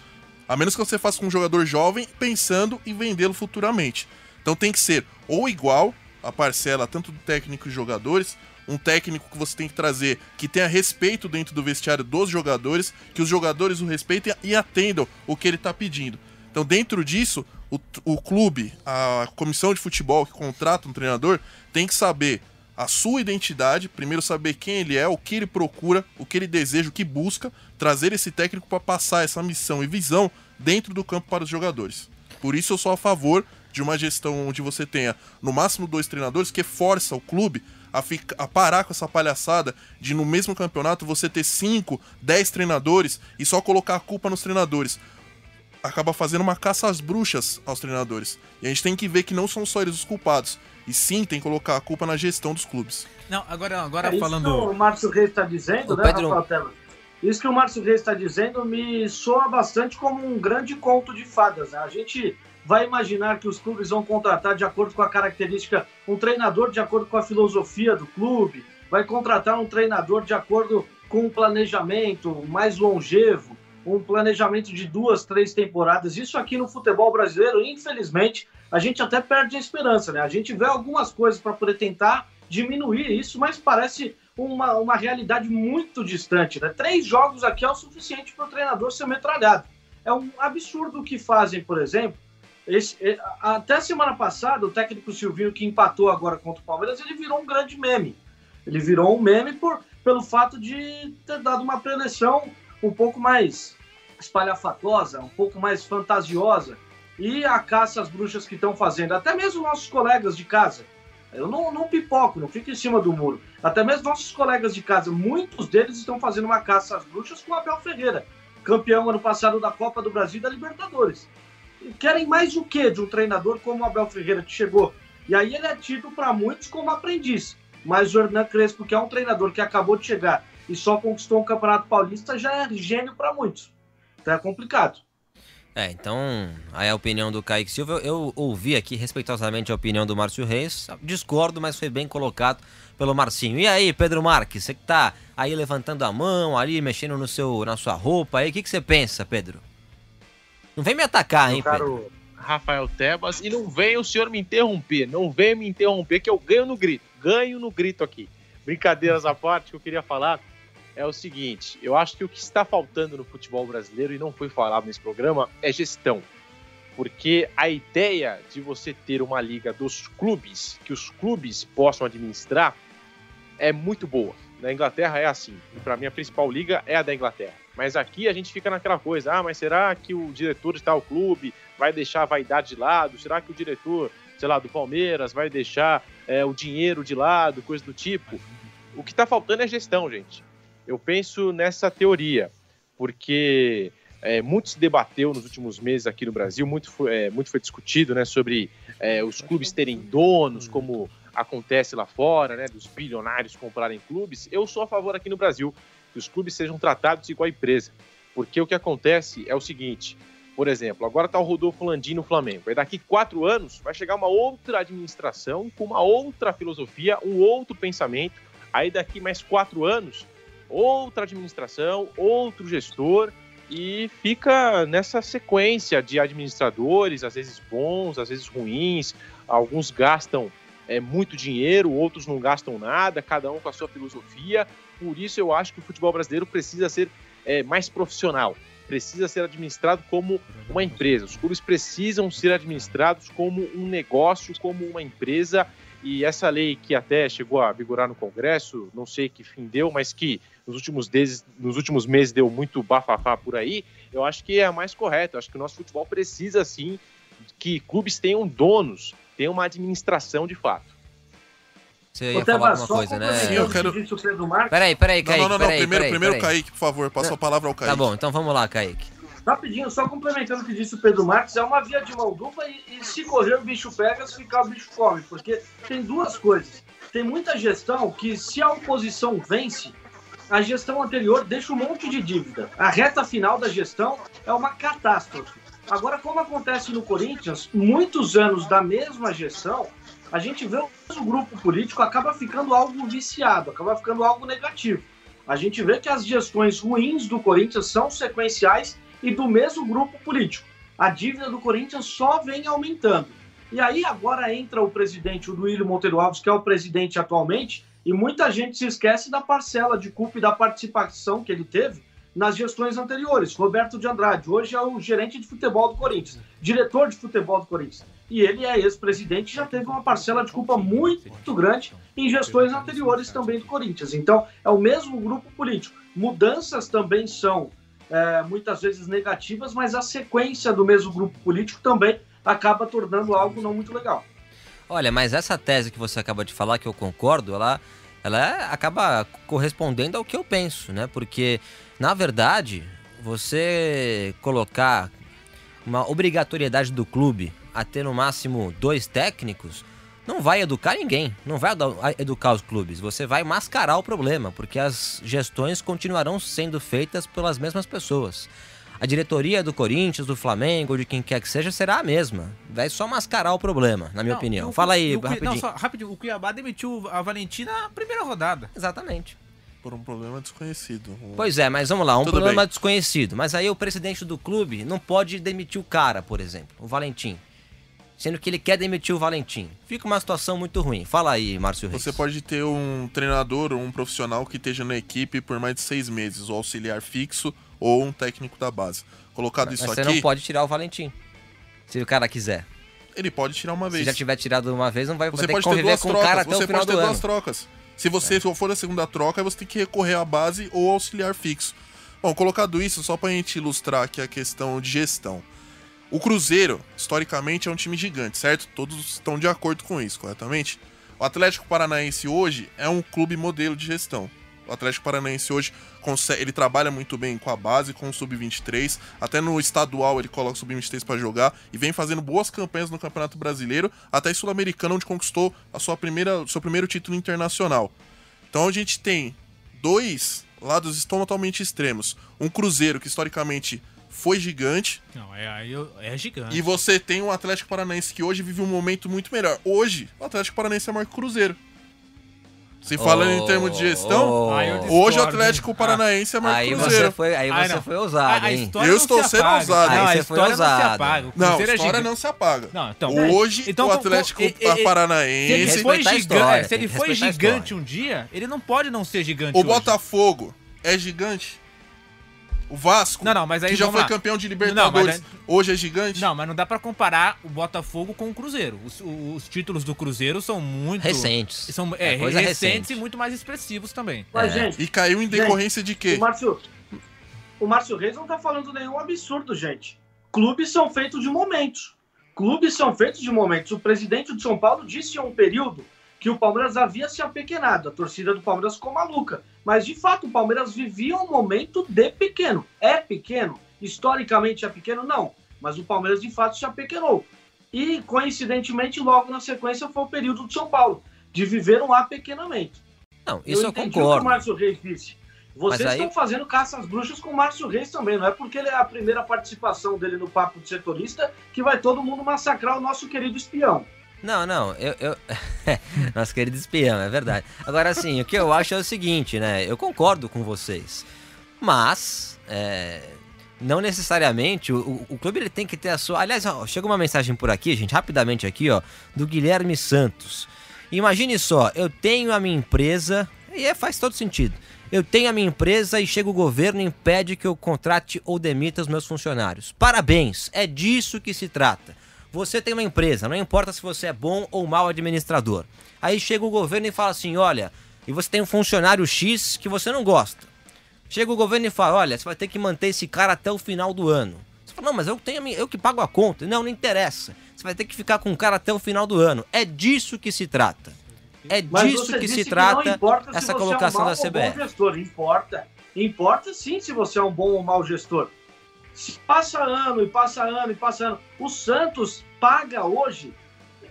A menos que você faça com um jogador jovem pensando em vendê-lo futuramente. Então tem que ser ou igual a parcela tanto do técnico e jogadores, um técnico que você tem que trazer que tenha respeito dentro do vestiário dos jogadores, que os jogadores o respeitem e atendam o que ele está pedindo. Então, dentro disso, o, o clube, a comissão de futebol que contrata um treinador, tem que saber a sua identidade, primeiro saber quem ele é, o que ele procura, o que ele deseja, o que busca, trazer esse técnico para passar essa missão e visão dentro do campo para os jogadores. Por isso eu sou a favor de uma gestão onde você tenha no máximo dois treinadores que força o clube a, ficar, a parar com essa palhaçada de no mesmo campeonato você ter cinco, dez treinadores e só colocar a culpa nos treinadores acaba fazendo uma caça às bruxas aos treinadores. E a gente tem que ver que não são só eles os culpados. E sim, tem que colocar a culpa na gestão dos clubes. Não, agora, agora é falando. Isso que o Márcio Reis está dizendo, O né, Pedro- Rafael Tela? Isso que o Márcio Reis está dizendo me soa bastante como um grande conto de fadas. Né? A gente vai imaginar que os clubes vão contratar de acordo com a característica, um treinador de acordo com a filosofia do clube, vai contratar um treinador de acordo com um planejamento mais longevo, um planejamento de duas, três temporadas. Isso aqui no futebol brasileiro, infelizmente, a gente até perde a esperança, né? A gente vê algumas coisas para poder tentar diminuir isso, mas parece uma, uma realidade muito distante, né? Três jogos aqui é o suficiente para o treinador ser metralhado. É um absurdo o que fazem, por exemplo. Esse, é, até semana passada, o técnico Silvinho, que empatou agora contra o Palmeiras, ele virou um grande meme. Ele virou um meme por, pelo fato de ter dado uma preleção um pouco mais espalhafatosa, um pouco mais fantasiosa e a caça às bruxas que estão fazendo, até mesmo nossos colegas de casa. Eu não, não pipoco, não fico em cima do muro. Até mesmo nossos colegas de casa, muitos deles estão fazendo uma caça às bruxas com o Abel Ferreira, campeão ano passado da Copa do Brasil e da Libertadores. E querem mais o que de um treinador como o Abel Ferreira que chegou? E aí ele é tido para muitos como aprendiz. Mas o Hernan Crespo, que é um treinador que acabou de chegar e só conquistou um Campeonato Paulista, já é gênio para muitos. Então é complicado. É, então, aí a opinião do Kaique Silva, eu, eu ouvi aqui respeitosamente a opinião do Márcio Reis, discordo, mas foi bem colocado pelo Marcinho. E aí, Pedro Marques, você que tá aí levantando a mão, ali mexendo no seu, na sua roupa aí, o que, que você pensa, Pedro? Não vem me atacar, hein, caro Pedro? Rafael Tebas, e não venha o senhor me interromper, não venha me interromper que eu ganho no grito, ganho no grito aqui. Brincadeiras à parte, que eu queria falar é o seguinte: eu acho que o que está faltando no futebol brasileiro, e não foi falado nesse programa, é gestão. Porque a ideia de você ter uma liga dos clubes, que os clubes possam administrar, é muito boa. Na Inglaterra é assim. E para mim a principal liga é a da Inglaterra. Mas aqui a gente fica naquela coisa: ah, mas será que o diretor de tal clube vai deixar a vaidade de lado? Será que o diretor, sei lá, do Palmeiras vai deixar é, o dinheiro de lado, coisa do tipo? O que está faltando é gestão, gente eu penso nessa teoria, porque é, muito se debateu nos últimos meses aqui no Brasil, muito foi, é, muito foi discutido né, sobre é, os clubes terem donos, como acontece lá fora, né, dos bilionários comprarem clubes. Eu sou a favor aqui no Brasil que os clubes sejam tratados igual a empresa, porque o que acontece é o seguinte. Por exemplo, agora está o Rodolfo Landim no Flamengo. Aí daqui quatro anos vai chegar uma outra administração com uma outra filosofia, um outro pensamento. Aí daqui mais quatro anos outra administração, outro gestor e fica nessa sequência de administradores, às vezes bons, às vezes ruins, alguns gastam é, muito dinheiro, outros não gastam nada, cada um com a sua filosofia. Por isso eu acho que o futebol brasileiro precisa ser é, mais profissional, precisa ser administrado como uma empresa. Os clubes precisam ser administrados como um negócio, como uma empresa. E essa lei que até chegou a vigorar no Congresso, não sei que fim deu, mas que nos últimos, meses, nos últimos meses deu muito bafafá por aí, eu acho que é a mais correta. Eu acho que o nosso futebol precisa, sim, que clubes tenham donos, tenham uma administração de fato. Você ia falar alguma coisa, né? Sim, eu quero... Peraí, peraí, Kaique. Não, não, não, peraí, primeiro, peraí, primeiro peraí. Kaique, por favor, passa a palavra ao Kaique. Tá bom, então vamos lá, Kaique. Rapidinho, só complementando o que disse o Pedro Marques, é uma via de mão dupla e, e se correr o bicho pega, se ficar o bicho come, porque tem duas coisas. Tem muita gestão que se a oposição vence, a gestão anterior deixa um monte de dívida. A reta final da gestão é uma catástrofe. Agora, como acontece no Corinthians, muitos anos da mesma gestão, a gente vê o grupo político acaba ficando algo viciado, acaba ficando algo negativo. A gente vê que as gestões ruins do Corinthians são sequenciais e do mesmo grupo político. A dívida do Corinthians só vem aumentando. E aí agora entra o presidente, o Duílio Monteiro Alves, que é o presidente atualmente, e muita gente se esquece da parcela de culpa e da participação que ele teve nas gestões anteriores. Roberto de Andrade, hoje é o gerente de futebol do Corinthians, diretor de futebol do Corinthians. E ele é ex-presidente e já teve uma parcela de culpa muito grande em gestões anteriores também do Corinthians. Então, é o mesmo grupo político. Mudanças também são é, muitas vezes negativas, mas a sequência do mesmo grupo político também acaba tornando algo não muito legal. Olha, mas essa tese que você acaba de falar, que eu concordo, ela, ela acaba correspondendo ao que eu penso, né? Porque, na verdade, você colocar uma obrigatoriedade do clube a ter no máximo dois técnicos não vai educar ninguém, não vai educar os clubes. Você vai mascarar o problema, porque as gestões continuarão sendo feitas pelas mesmas pessoas. A diretoria do Corinthians, do Flamengo, de quem quer que seja, será a mesma. Vai só mascarar o problema, na minha Não, opinião. o- Fala aí, o, rapidinho. Não, só rapidinho. O Cuiabá demitiu a Valentina na primeira rodada. Exatamente. Por um problema desconhecido. Um- Pois é, mas vamos lá, um Tudo problema bem. desconhecido. Mas aí o presidente do clube não pode demitir o cara, por exemplo, o Valentim. Sendo que ele quer demitir o Valentim. Fica uma situação muito ruim. Fala aí, Márcio Reis. Você pode ter um treinador ou um profissional que esteja na equipe por mais de seis meses, o auxiliar fixo ou um técnico da base. Colocado Mas isso você aqui, não pode tirar o Valentim. Se o cara quiser. ele pode tirar uma Se vez. já tiver tirado uma vez, não vai Você pode ter duas trocas. Você pode ter ano. duas trocas. Se você for a segunda troca, você tem que recorrer à base ou auxiliar fixo. Bom, colocado isso, só pra gente ilustrar aqui a questão de gestão. O Cruzeiro, historicamente, é um time gigante, certo? Todos estão de acordo com isso, corretamente? O Atlético Paranaense hoje é um clube modelo de gestão. O Atlético Paranaense hoje ele trabalha muito bem com a base, com o sub-23, até no estadual ele coloca o sub-23 para jogar e vem fazendo boas campanhas no Campeonato Brasileiro, até sul-americano onde conquistou a sua primeira, seu primeiro título internacional. Então a gente tem dois lados totalmente extremos. Um Cruzeiro que historicamente foi gigante Não, é, é gigante. e você tem um Atlético Paranaense que hoje vive um momento muito melhor. Hoje, o Atlético Paranaense é maior que o Cruzeiro. Se falando em termos de gestão, Oh, Ah, hoje o Atlético? Paranaense é maior que Aí o você Cruzeiro. foi, aí Ah, você não. foi ousado, a hein? Eu estou se sendo ousado. Não, Aí a você foi história não se ousado. apaga. Não, a Cruzeiro é história gigante. não se apaga. Não, então, Hoje, então, o com- Atlético com- e- e- e- Se Paranaense, ele história, se ele foi gigante um dia, ele não pode não ser gigante o hoje. Botafogo é gigante. O Vasco, Não, não, mas aí que já foi lá. campeão de Não, Libertadores, mas hoje é gigante. Não, mas não dá pra comparar o Botafogo com o Cruzeiro. Os, os títulos do Cruzeiro são muito Recentes. São é, É coisa recentes recente. e muito mais expressivos também. Mas, É. gente, E caiu em decorrência de quê? o Márcio, o Márcio Reis não tá falando nenhum absurdo, gente. Clubes são feitos de momentos. Clubes são feitos de momentos. O presidente de São Paulo disse em um período que o Palmeiras havia se apequenado. A torcida do Palmeiras ficou maluca. Mas, de fato, o Palmeiras vivia um momento de pequeno. É pequeno? Historicamente é pequeno? Não. Mas o Palmeiras, de fato, se apequenou. E, coincidentemente, logo na sequência foi o período de São Paulo, de viver um apequenamento. Não, isso eu, entendi o que concordo. o Márcio Reis disse. Vocês aí- estão fazendo caça às bruxas com o Márcio Reis também. Não é porque ele é a primeira participação dele no Papo de Setorista que vai todo mundo massacrar o nosso querido espião. Não, não, eu. eu... Nosso querido espião, é verdade. Agora, assim, o que eu acho é o seguinte, né? Eu concordo com vocês. Mas, é, não necessariamente, o, o- clube ele tem que ter a sua. Aliás, ó, chega uma mensagem por aqui, gente, rapidamente aqui, ó, do Guilherme Santos. Imagine só, eu tenho a minha empresa, e é, faz todo sentido. Eu tenho a minha empresa e chega o governo e impede que eu contrate ou demita os meus funcionários. Parabéns, é disso que se trata. Você tem uma empresa, não importa se você é bom ou mau administrador. Aí chega o governo e fala assim: olha, e você tem um funcionário X que você não gosta. Chega o governo e fala: olha, você vai ter que manter esse cara até o final do ano. Você fala: não, mas eu tenho eu que pago a conta. Não, não interessa. Você vai ter que ficar com o cara até o final do ano. É disso que se trata. É Mas disso que se trata importa se essa colocação é um da mau ou bom CBF. gestor. Importa. Importa sim se você é um bom ou mau gestor. Passa ano e passa ano e passa ano. O Santos paga hoje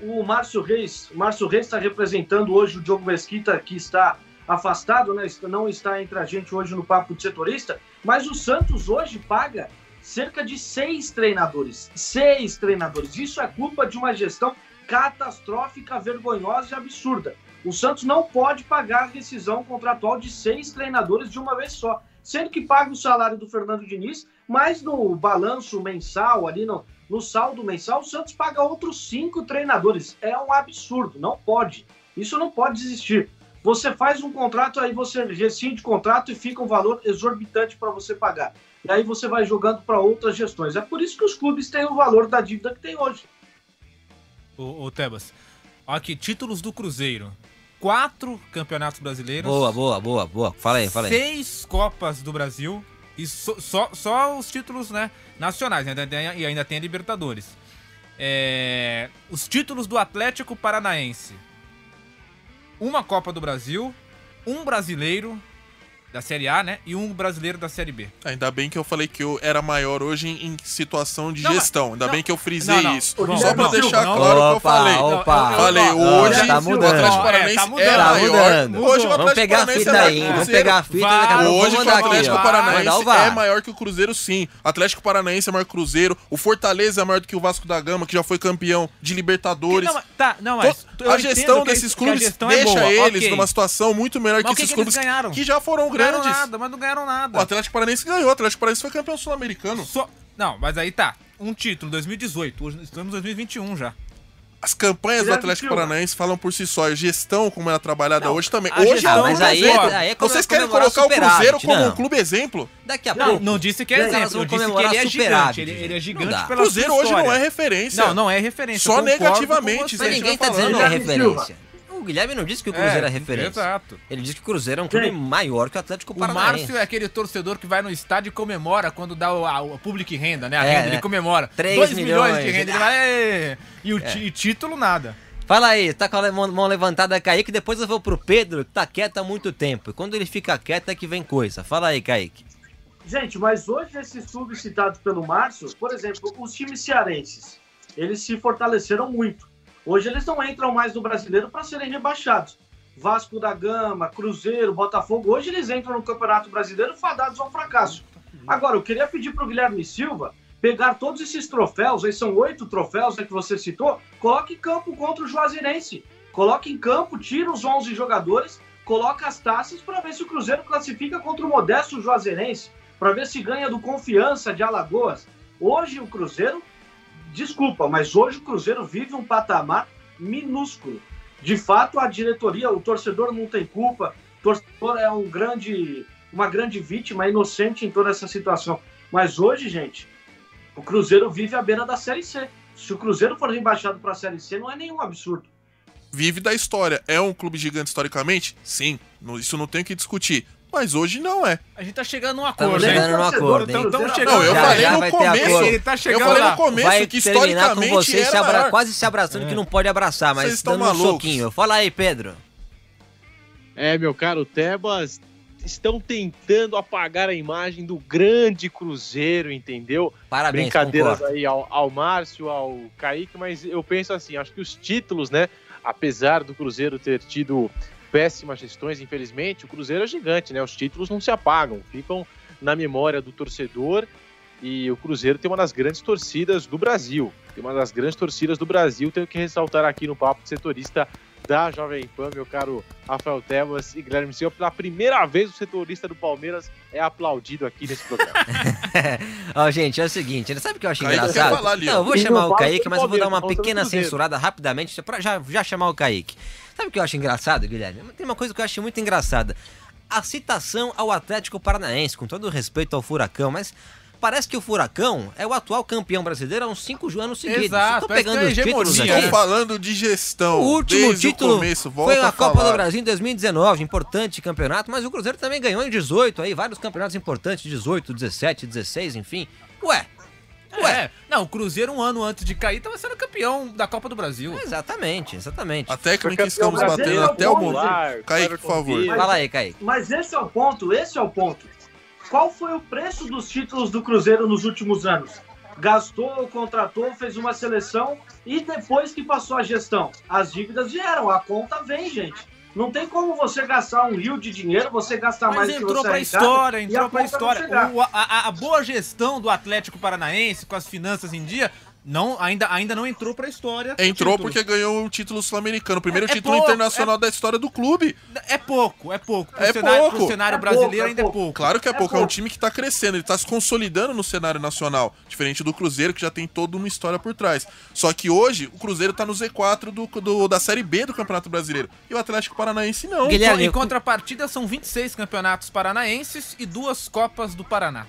o Márcio Reis. O Márcio Reis está representando hoje o Diogo Mesquita, que está afastado, né? não está entre a gente hoje no Papo de Setorista. Mas o Santos hoje paga cerca de seis treinadores. Seis treinadores. Isso é culpa de uma gestão catastrófica, vergonhosa e absurda. O Santos não pode pagar a rescisão contratual de seis treinadores de uma vez só, sendo que paga o salário do Fernando Diniz, mas no balanço mensal, ali no, no saldo mensal, o Santos paga outros cinco treinadores. É um absurdo, não pode. Isso não pode existir. Você faz um contrato, aí você rescinde o contrato e fica um valor exorbitante para você pagar. E aí você vai jogando para outras gestões. É por isso que os clubes têm o valor da dívida que tem hoje. Ô, ô Tebas, aqui, títulos do Cruzeiro. Quatro campeonatos brasileiros. Boa, boa, boa, boa. Fala aí, fala aí. Seis Copas do Brasil. E só, só, só os títulos né, nacionais, né, e ainda tem a Libertadores. É, os títulos do Atlético Paranaense. Uma Copa do Brasil, um brasileiro da Série A, né? E um brasileiro da Série B. Ainda bem que eu falei que eu era maior hoje em, situação de Não, gestão. Ainda não, bem que eu frisei não, não. isso. Só pra deixar não. claro o que eu falei. opa. Falei, Não, hoje tá o mudando. Atlético É, Paranaense tá é, mudando. Tá maior. Hoje o Vamos Atlético pegar a Paranaense fita é maior aí, que o vamos Cruzeiro. pegar a fita Hoje vamos o aqui, Atlético ó. Paranaense o é maior que o Cruzeiro, sim. O Atlético Paranaense é maior que o Cruzeiro. O Fortaleza é maior do que o Vasco da Gama, que já foi campeão de Libertadores. Não, tá, não, mas a gestão desses clubes é deixa eles numa situação muito melhor que o esses clubes que já foram Não ganharam grandes. nada, mas não ganharam O nada. Atlético Paranaense ganhou. O Atlético Paranaense foi campeão sul-americano. Só- Não, mas aí tá. Um título, 2018. Hoje estamos em 2021 já. As campanhas do Atlético. Paranaense falam por si só. A gestão, como ela é trabalhada Não, hoje também. Hoje gestão- é um mas clube aí, exemplo. aí é Vocês querem colocar o Cruzeiro como um não. clube exemplo? Daqui a Não, pouco. não disse que é exemplo. Eu disse que ele é gigante. Ele, ele é gigante Não pela Cruzeiro sua hoje não é referência. Não, não é referência. Só negativamente. Mas ninguém tá dizendo que é falando. Referência. O Guilherme não disse que o Cruzeiro é, referência. Exato. Ele disse que o Cruzeiro é um clube Sim. maior que o Atlético O Paranaense. Márcio é aquele torcedor que vai no estádio e comemora quando dá o, a, o public renda, né? A É, renda, né? ele comemora. Três 2 milhões, milhões. de renda, ele vai. E o e título, nada. Fala aí, tá com a mão, mão levantada, Kaique, depois eu vou pro Pedro, que tá quieto há muito tempo. E quando ele fica quieto é que vem coisa. Fala aí, Kaique. Gente, mas hoje esses clubes citados pelo Márcio, por exemplo, os times cearenses, eles se fortaleceram muito. Hoje eles não entram mais no brasileiro para serem rebaixados. Vasco da Gama, Cruzeiro, Botafogo, hoje eles entram no Campeonato Brasileiro fadados ao fracasso. Agora, eu queria pedir para o Guilherme Silva pegar todos esses troféus, aí são oito troféus né, que você citou, coloque em campo contra o Juazeirense. Coloque em campo, tira os 11 jogadores, coloca as taças para ver se o Cruzeiro classifica contra o modesto Juazeirense, para ver se ganha do Confiança de Alagoas. Hoje o Cruzeiro, desculpa, mas hoje o Cruzeiro vive um patamar minúsculo. De fato, a diretoria, o torcedor não tem culpa, o torcedor é um grande, uma grande vítima, inocente em toda essa situação. Mas hoje, gente, o Cruzeiro vive à beira da Série C. Se o Cruzeiro for rebaixado para a Série C, não é nenhum absurdo. Vive da história. É um clube gigante historicamente? Sim, isso não tem o que discutir. Mas hoje não é. A gente tá chegando num Estamos acordo, hein? chegando num acordo, hein? Então estamos Não, chegando Não, eu Já, falei já no começo. Ele tá eu chegando falei lá. no começo Vai que terminar com historicamente vocês se era abra- maior. quase se abraçando, que não pode abraçar, mas Vocês estão dando um malucos. soquinho. Fala aí, Pedro. É, meu caro Tebas, estão tentando apagar a imagem do grande Cruzeiro, entendeu? Parabéns, Brincadeiras concordo. aí ao, ao Márcio, ao Kaique, mas eu penso assim, acho que os títulos, né? Apesar do Cruzeiro ter tido péssimas gestões, infelizmente, o Cruzeiro é gigante, né? Os títulos não se apagam, ficam na memória do torcedor. E o Cruzeiro tem uma das grandes torcidas do Brasil. Tem uma das grandes torcidas do Brasil. Tenho que ressaltar aqui no papo de setorista da Jovem Pan, meu caro Rafael Tebas e Guilherme Silva. Pela primeira vez, o setorista do Palmeiras é aplaudido aqui nesse programa. Ó, gente, é o seguinte, ele sabe o que eu acho Kaique engraçado? falar não, eu vou E chamar o Kaique, mas eu vou dar uma pequena censurada rapidamente pra já, já chamar o Kaique. Sabe o que eu acho engraçado, Guilherme? Tem uma coisa que eu acho muito engraçada. A citação ao Atlético Paranaense, com todo o respeito ao Furacão, mas parece que o Furacão é o atual campeão brasileiro há uns cinco anos seguidos. Exato, eu tô parece pegando que é os títulos aqui. Estou falando de gestão. O último desde título o começo. Volta foi a Copa falar. do Brasil em 2019, importante campeonato, mas o Cruzeiro também ganhou em 18 aí, vários campeonatos importantes, 18, 17, 16, enfim. Ué, ué. É, não, o Cruzeiro um ano antes de cair tava sendo campeão da Copa do Brasil. Exatamente, exatamente. A técnica que estamos batendo brasileiro, até o momento. Lar, Kaique, por favor. Vieira. Fala aí, Kaique. Mas esse é o ponto, esse é o ponto. Qual foi o preço dos títulos do Cruzeiro nos últimos anos? Gastou, contratou, fez uma seleção e depois que passou a gestão, as dívidas vieram, a conta vem, gente. Não tem como você gastar um rio de dinheiro, você gastar Mas mais do que entrou você pra arrecada, história, entrou pra história. O- a- a boa gestão do Atlético Paranaense, com as finanças em dia, não, ainda, ainda não entrou pra história. Entrou títulos. porque ganhou o título sul-americano. O primeiro É- é título pouco, internacional da história do clube. É pouco, é pouco. Pro É cenário, pouco. Pro cenário É brasileiro pouco, é ainda é pouco. pouco. Claro que é, É pouco, é um pouco. time que tá crescendo, ele tá se consolidando no cenário nacional, diferente do Cruzeiro, que já tem toda uma história por trás. Só que hoje, o Cruzeiro tá no Z4 do, do- da Série B do Campeonato Brasileiro. E o Atlético Paranaense não. Guilherme, Em contrapartida, são 26 campeonatos paranaenses e duas Copas do Paraná.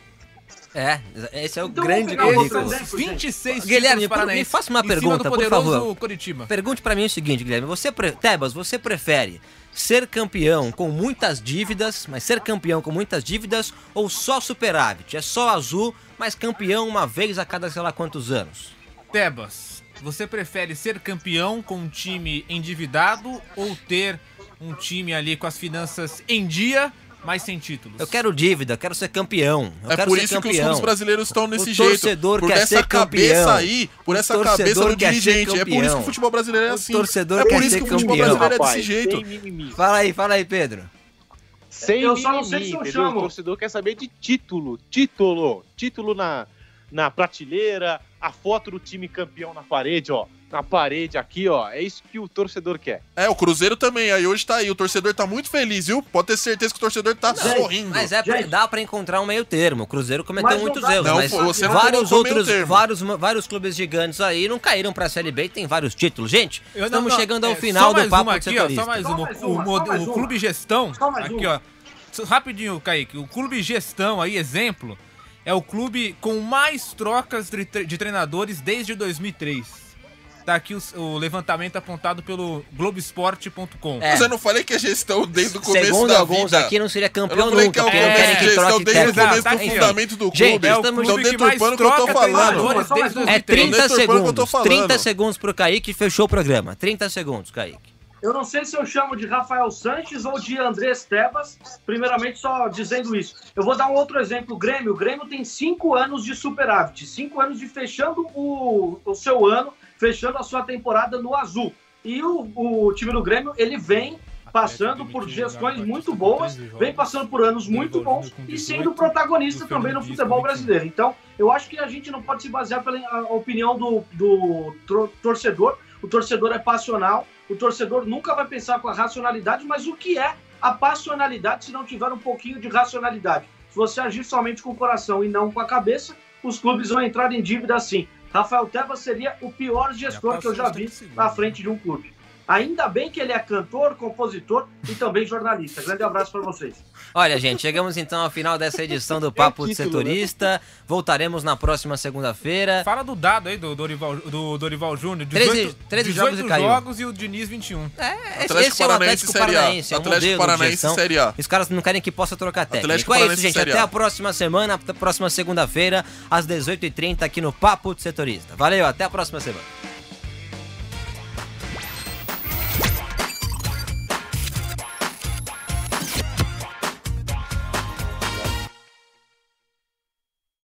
É, esse é o Então, grande currículo. os exemplo, gente. 26 Guilherme, me faça uma pergunta, por favor. Coritiba. Pergunte pra mim o seguinte, Guilherme, você pre... Tebas, você prefere ser campeão com muitas dívidas, mas ser campeão com muitas dívidas ou só superávit? É só azul, mas campeão uma vez a cada sei lá quantos anos? Tebas, você prefere ser campeão com um time endividado ou ter um time ali com as finanças em dia, mas sem títulos? Eu quero dívida, eu quero ser campeão. Eu É quero por ser isso que os campeão. clubes brasileiros estão nesse O jeito. torcedor Por quer essa ser cabeça campeão. aí, por O essa cabeça do dirigente. É por isso que campeão. o futebol brasileiro é O assim. torcedor é quer por isso ser que o futebol campeão. brasileiro é Rapaz, desse jeito. Fala aí, fala aí, Pedro. Sem Eu só não sei se eu chamo. O torcedor quer saber de título. Título. Título na, na prateleira, a foto do time campeão na parede, ó. Na parede aqui, ó. É isso que o torcedor quer. É, o Cruzeiro também. Aí hoje tá aí. O torcedor tá muito feliz, viu? Pode ter certeza que o torcedor tá sorrindo. Mas é, pra- dá pra encontrar um meio termo. O Cruzeiro cometeu Mas não muitos dá- erros, Não, mas você não vários outros, termo. vários, vários clubes gigantes aí não caíram pra Série B e tem vários títulos. Gente, Eu- não, estamos não, chegando ao é, final só do mais papo aqui, ó. Só mais uma. O, uma, o uma. Clube Gestão, aqui ó. Rapidinho, Kaique. O Clube Gestão aí, exemplo, é o clube com mais trocas de, tre- de treinadores desde 2003. Tá aqui o, o levantamento apontado pelo Globoesporte.com. É. Mas eu não falei que a gestão desde o começo Segundo da alguns vida. aqui, não seria Eu campeão não falei nunca, que é o não querem que troque desde o começo Tá do aqui, ó. fundamento do Gente, clube. estamos- Estão clube que mais deturpando o que eu tô troca falando. um. É 30 Não deturpando o que eu tô segundos. falando. 30 segundos pro Kaique, fechou o programa. 30 segundos, Kaique. Eu não sei se eu chamo de Rafael Sanches ou de Andrés Tebas, primeiramente só dizendo isso. Eu vou dar um outro exemplo. O Grêmio. O Grêmio tem cinco anos de superávit, cinco anos de fechando o, o seu ano, fechando a sua temporada no azul. E o, o time do Grêmio, ele vem passando por gestões muito boas, vem passando por anos muito bons e sendo protagonista também no futebol brasileiro. Então, eu acho que a gente não pode se basear pela opinião do, do torcedor. O torcedor é passional, o torcedor nunca vai pensar com a racionalidade, mas o que é a passionalidade se não tiver um pouquinho de racionalidade? Se você agir somente com o coração e não com a cabeça, os clubes vão entrar em dívida sim. Rafael Tebas seria o pior gestor que eu já vi na frente de um clube. Ainda bem que ele é cantor, compositor e também jornalista. Grande abraço para vocês. Olha, gente, chegamos então ao final dessa edição do Papo de título, né? Setorista. Voltaremos na próxima segunda-feira. Fala do dado aí do Dorival, do Dorival Júnior. 13 18, 13 18 jogos e caiu. jogos e o Diniz 21. É, esse, Atlético esse é o Paranaense Atlético. Paranaense. É um Atlético Paranaense. Série A. Os caras não querem que possa trocar técnico. Atlético é isso, gente. Série Até A. a próxima semana, até a próxima segunda-feira, às 18h30, aqui no Papo de Setorista. Valeu, até a próxima semana.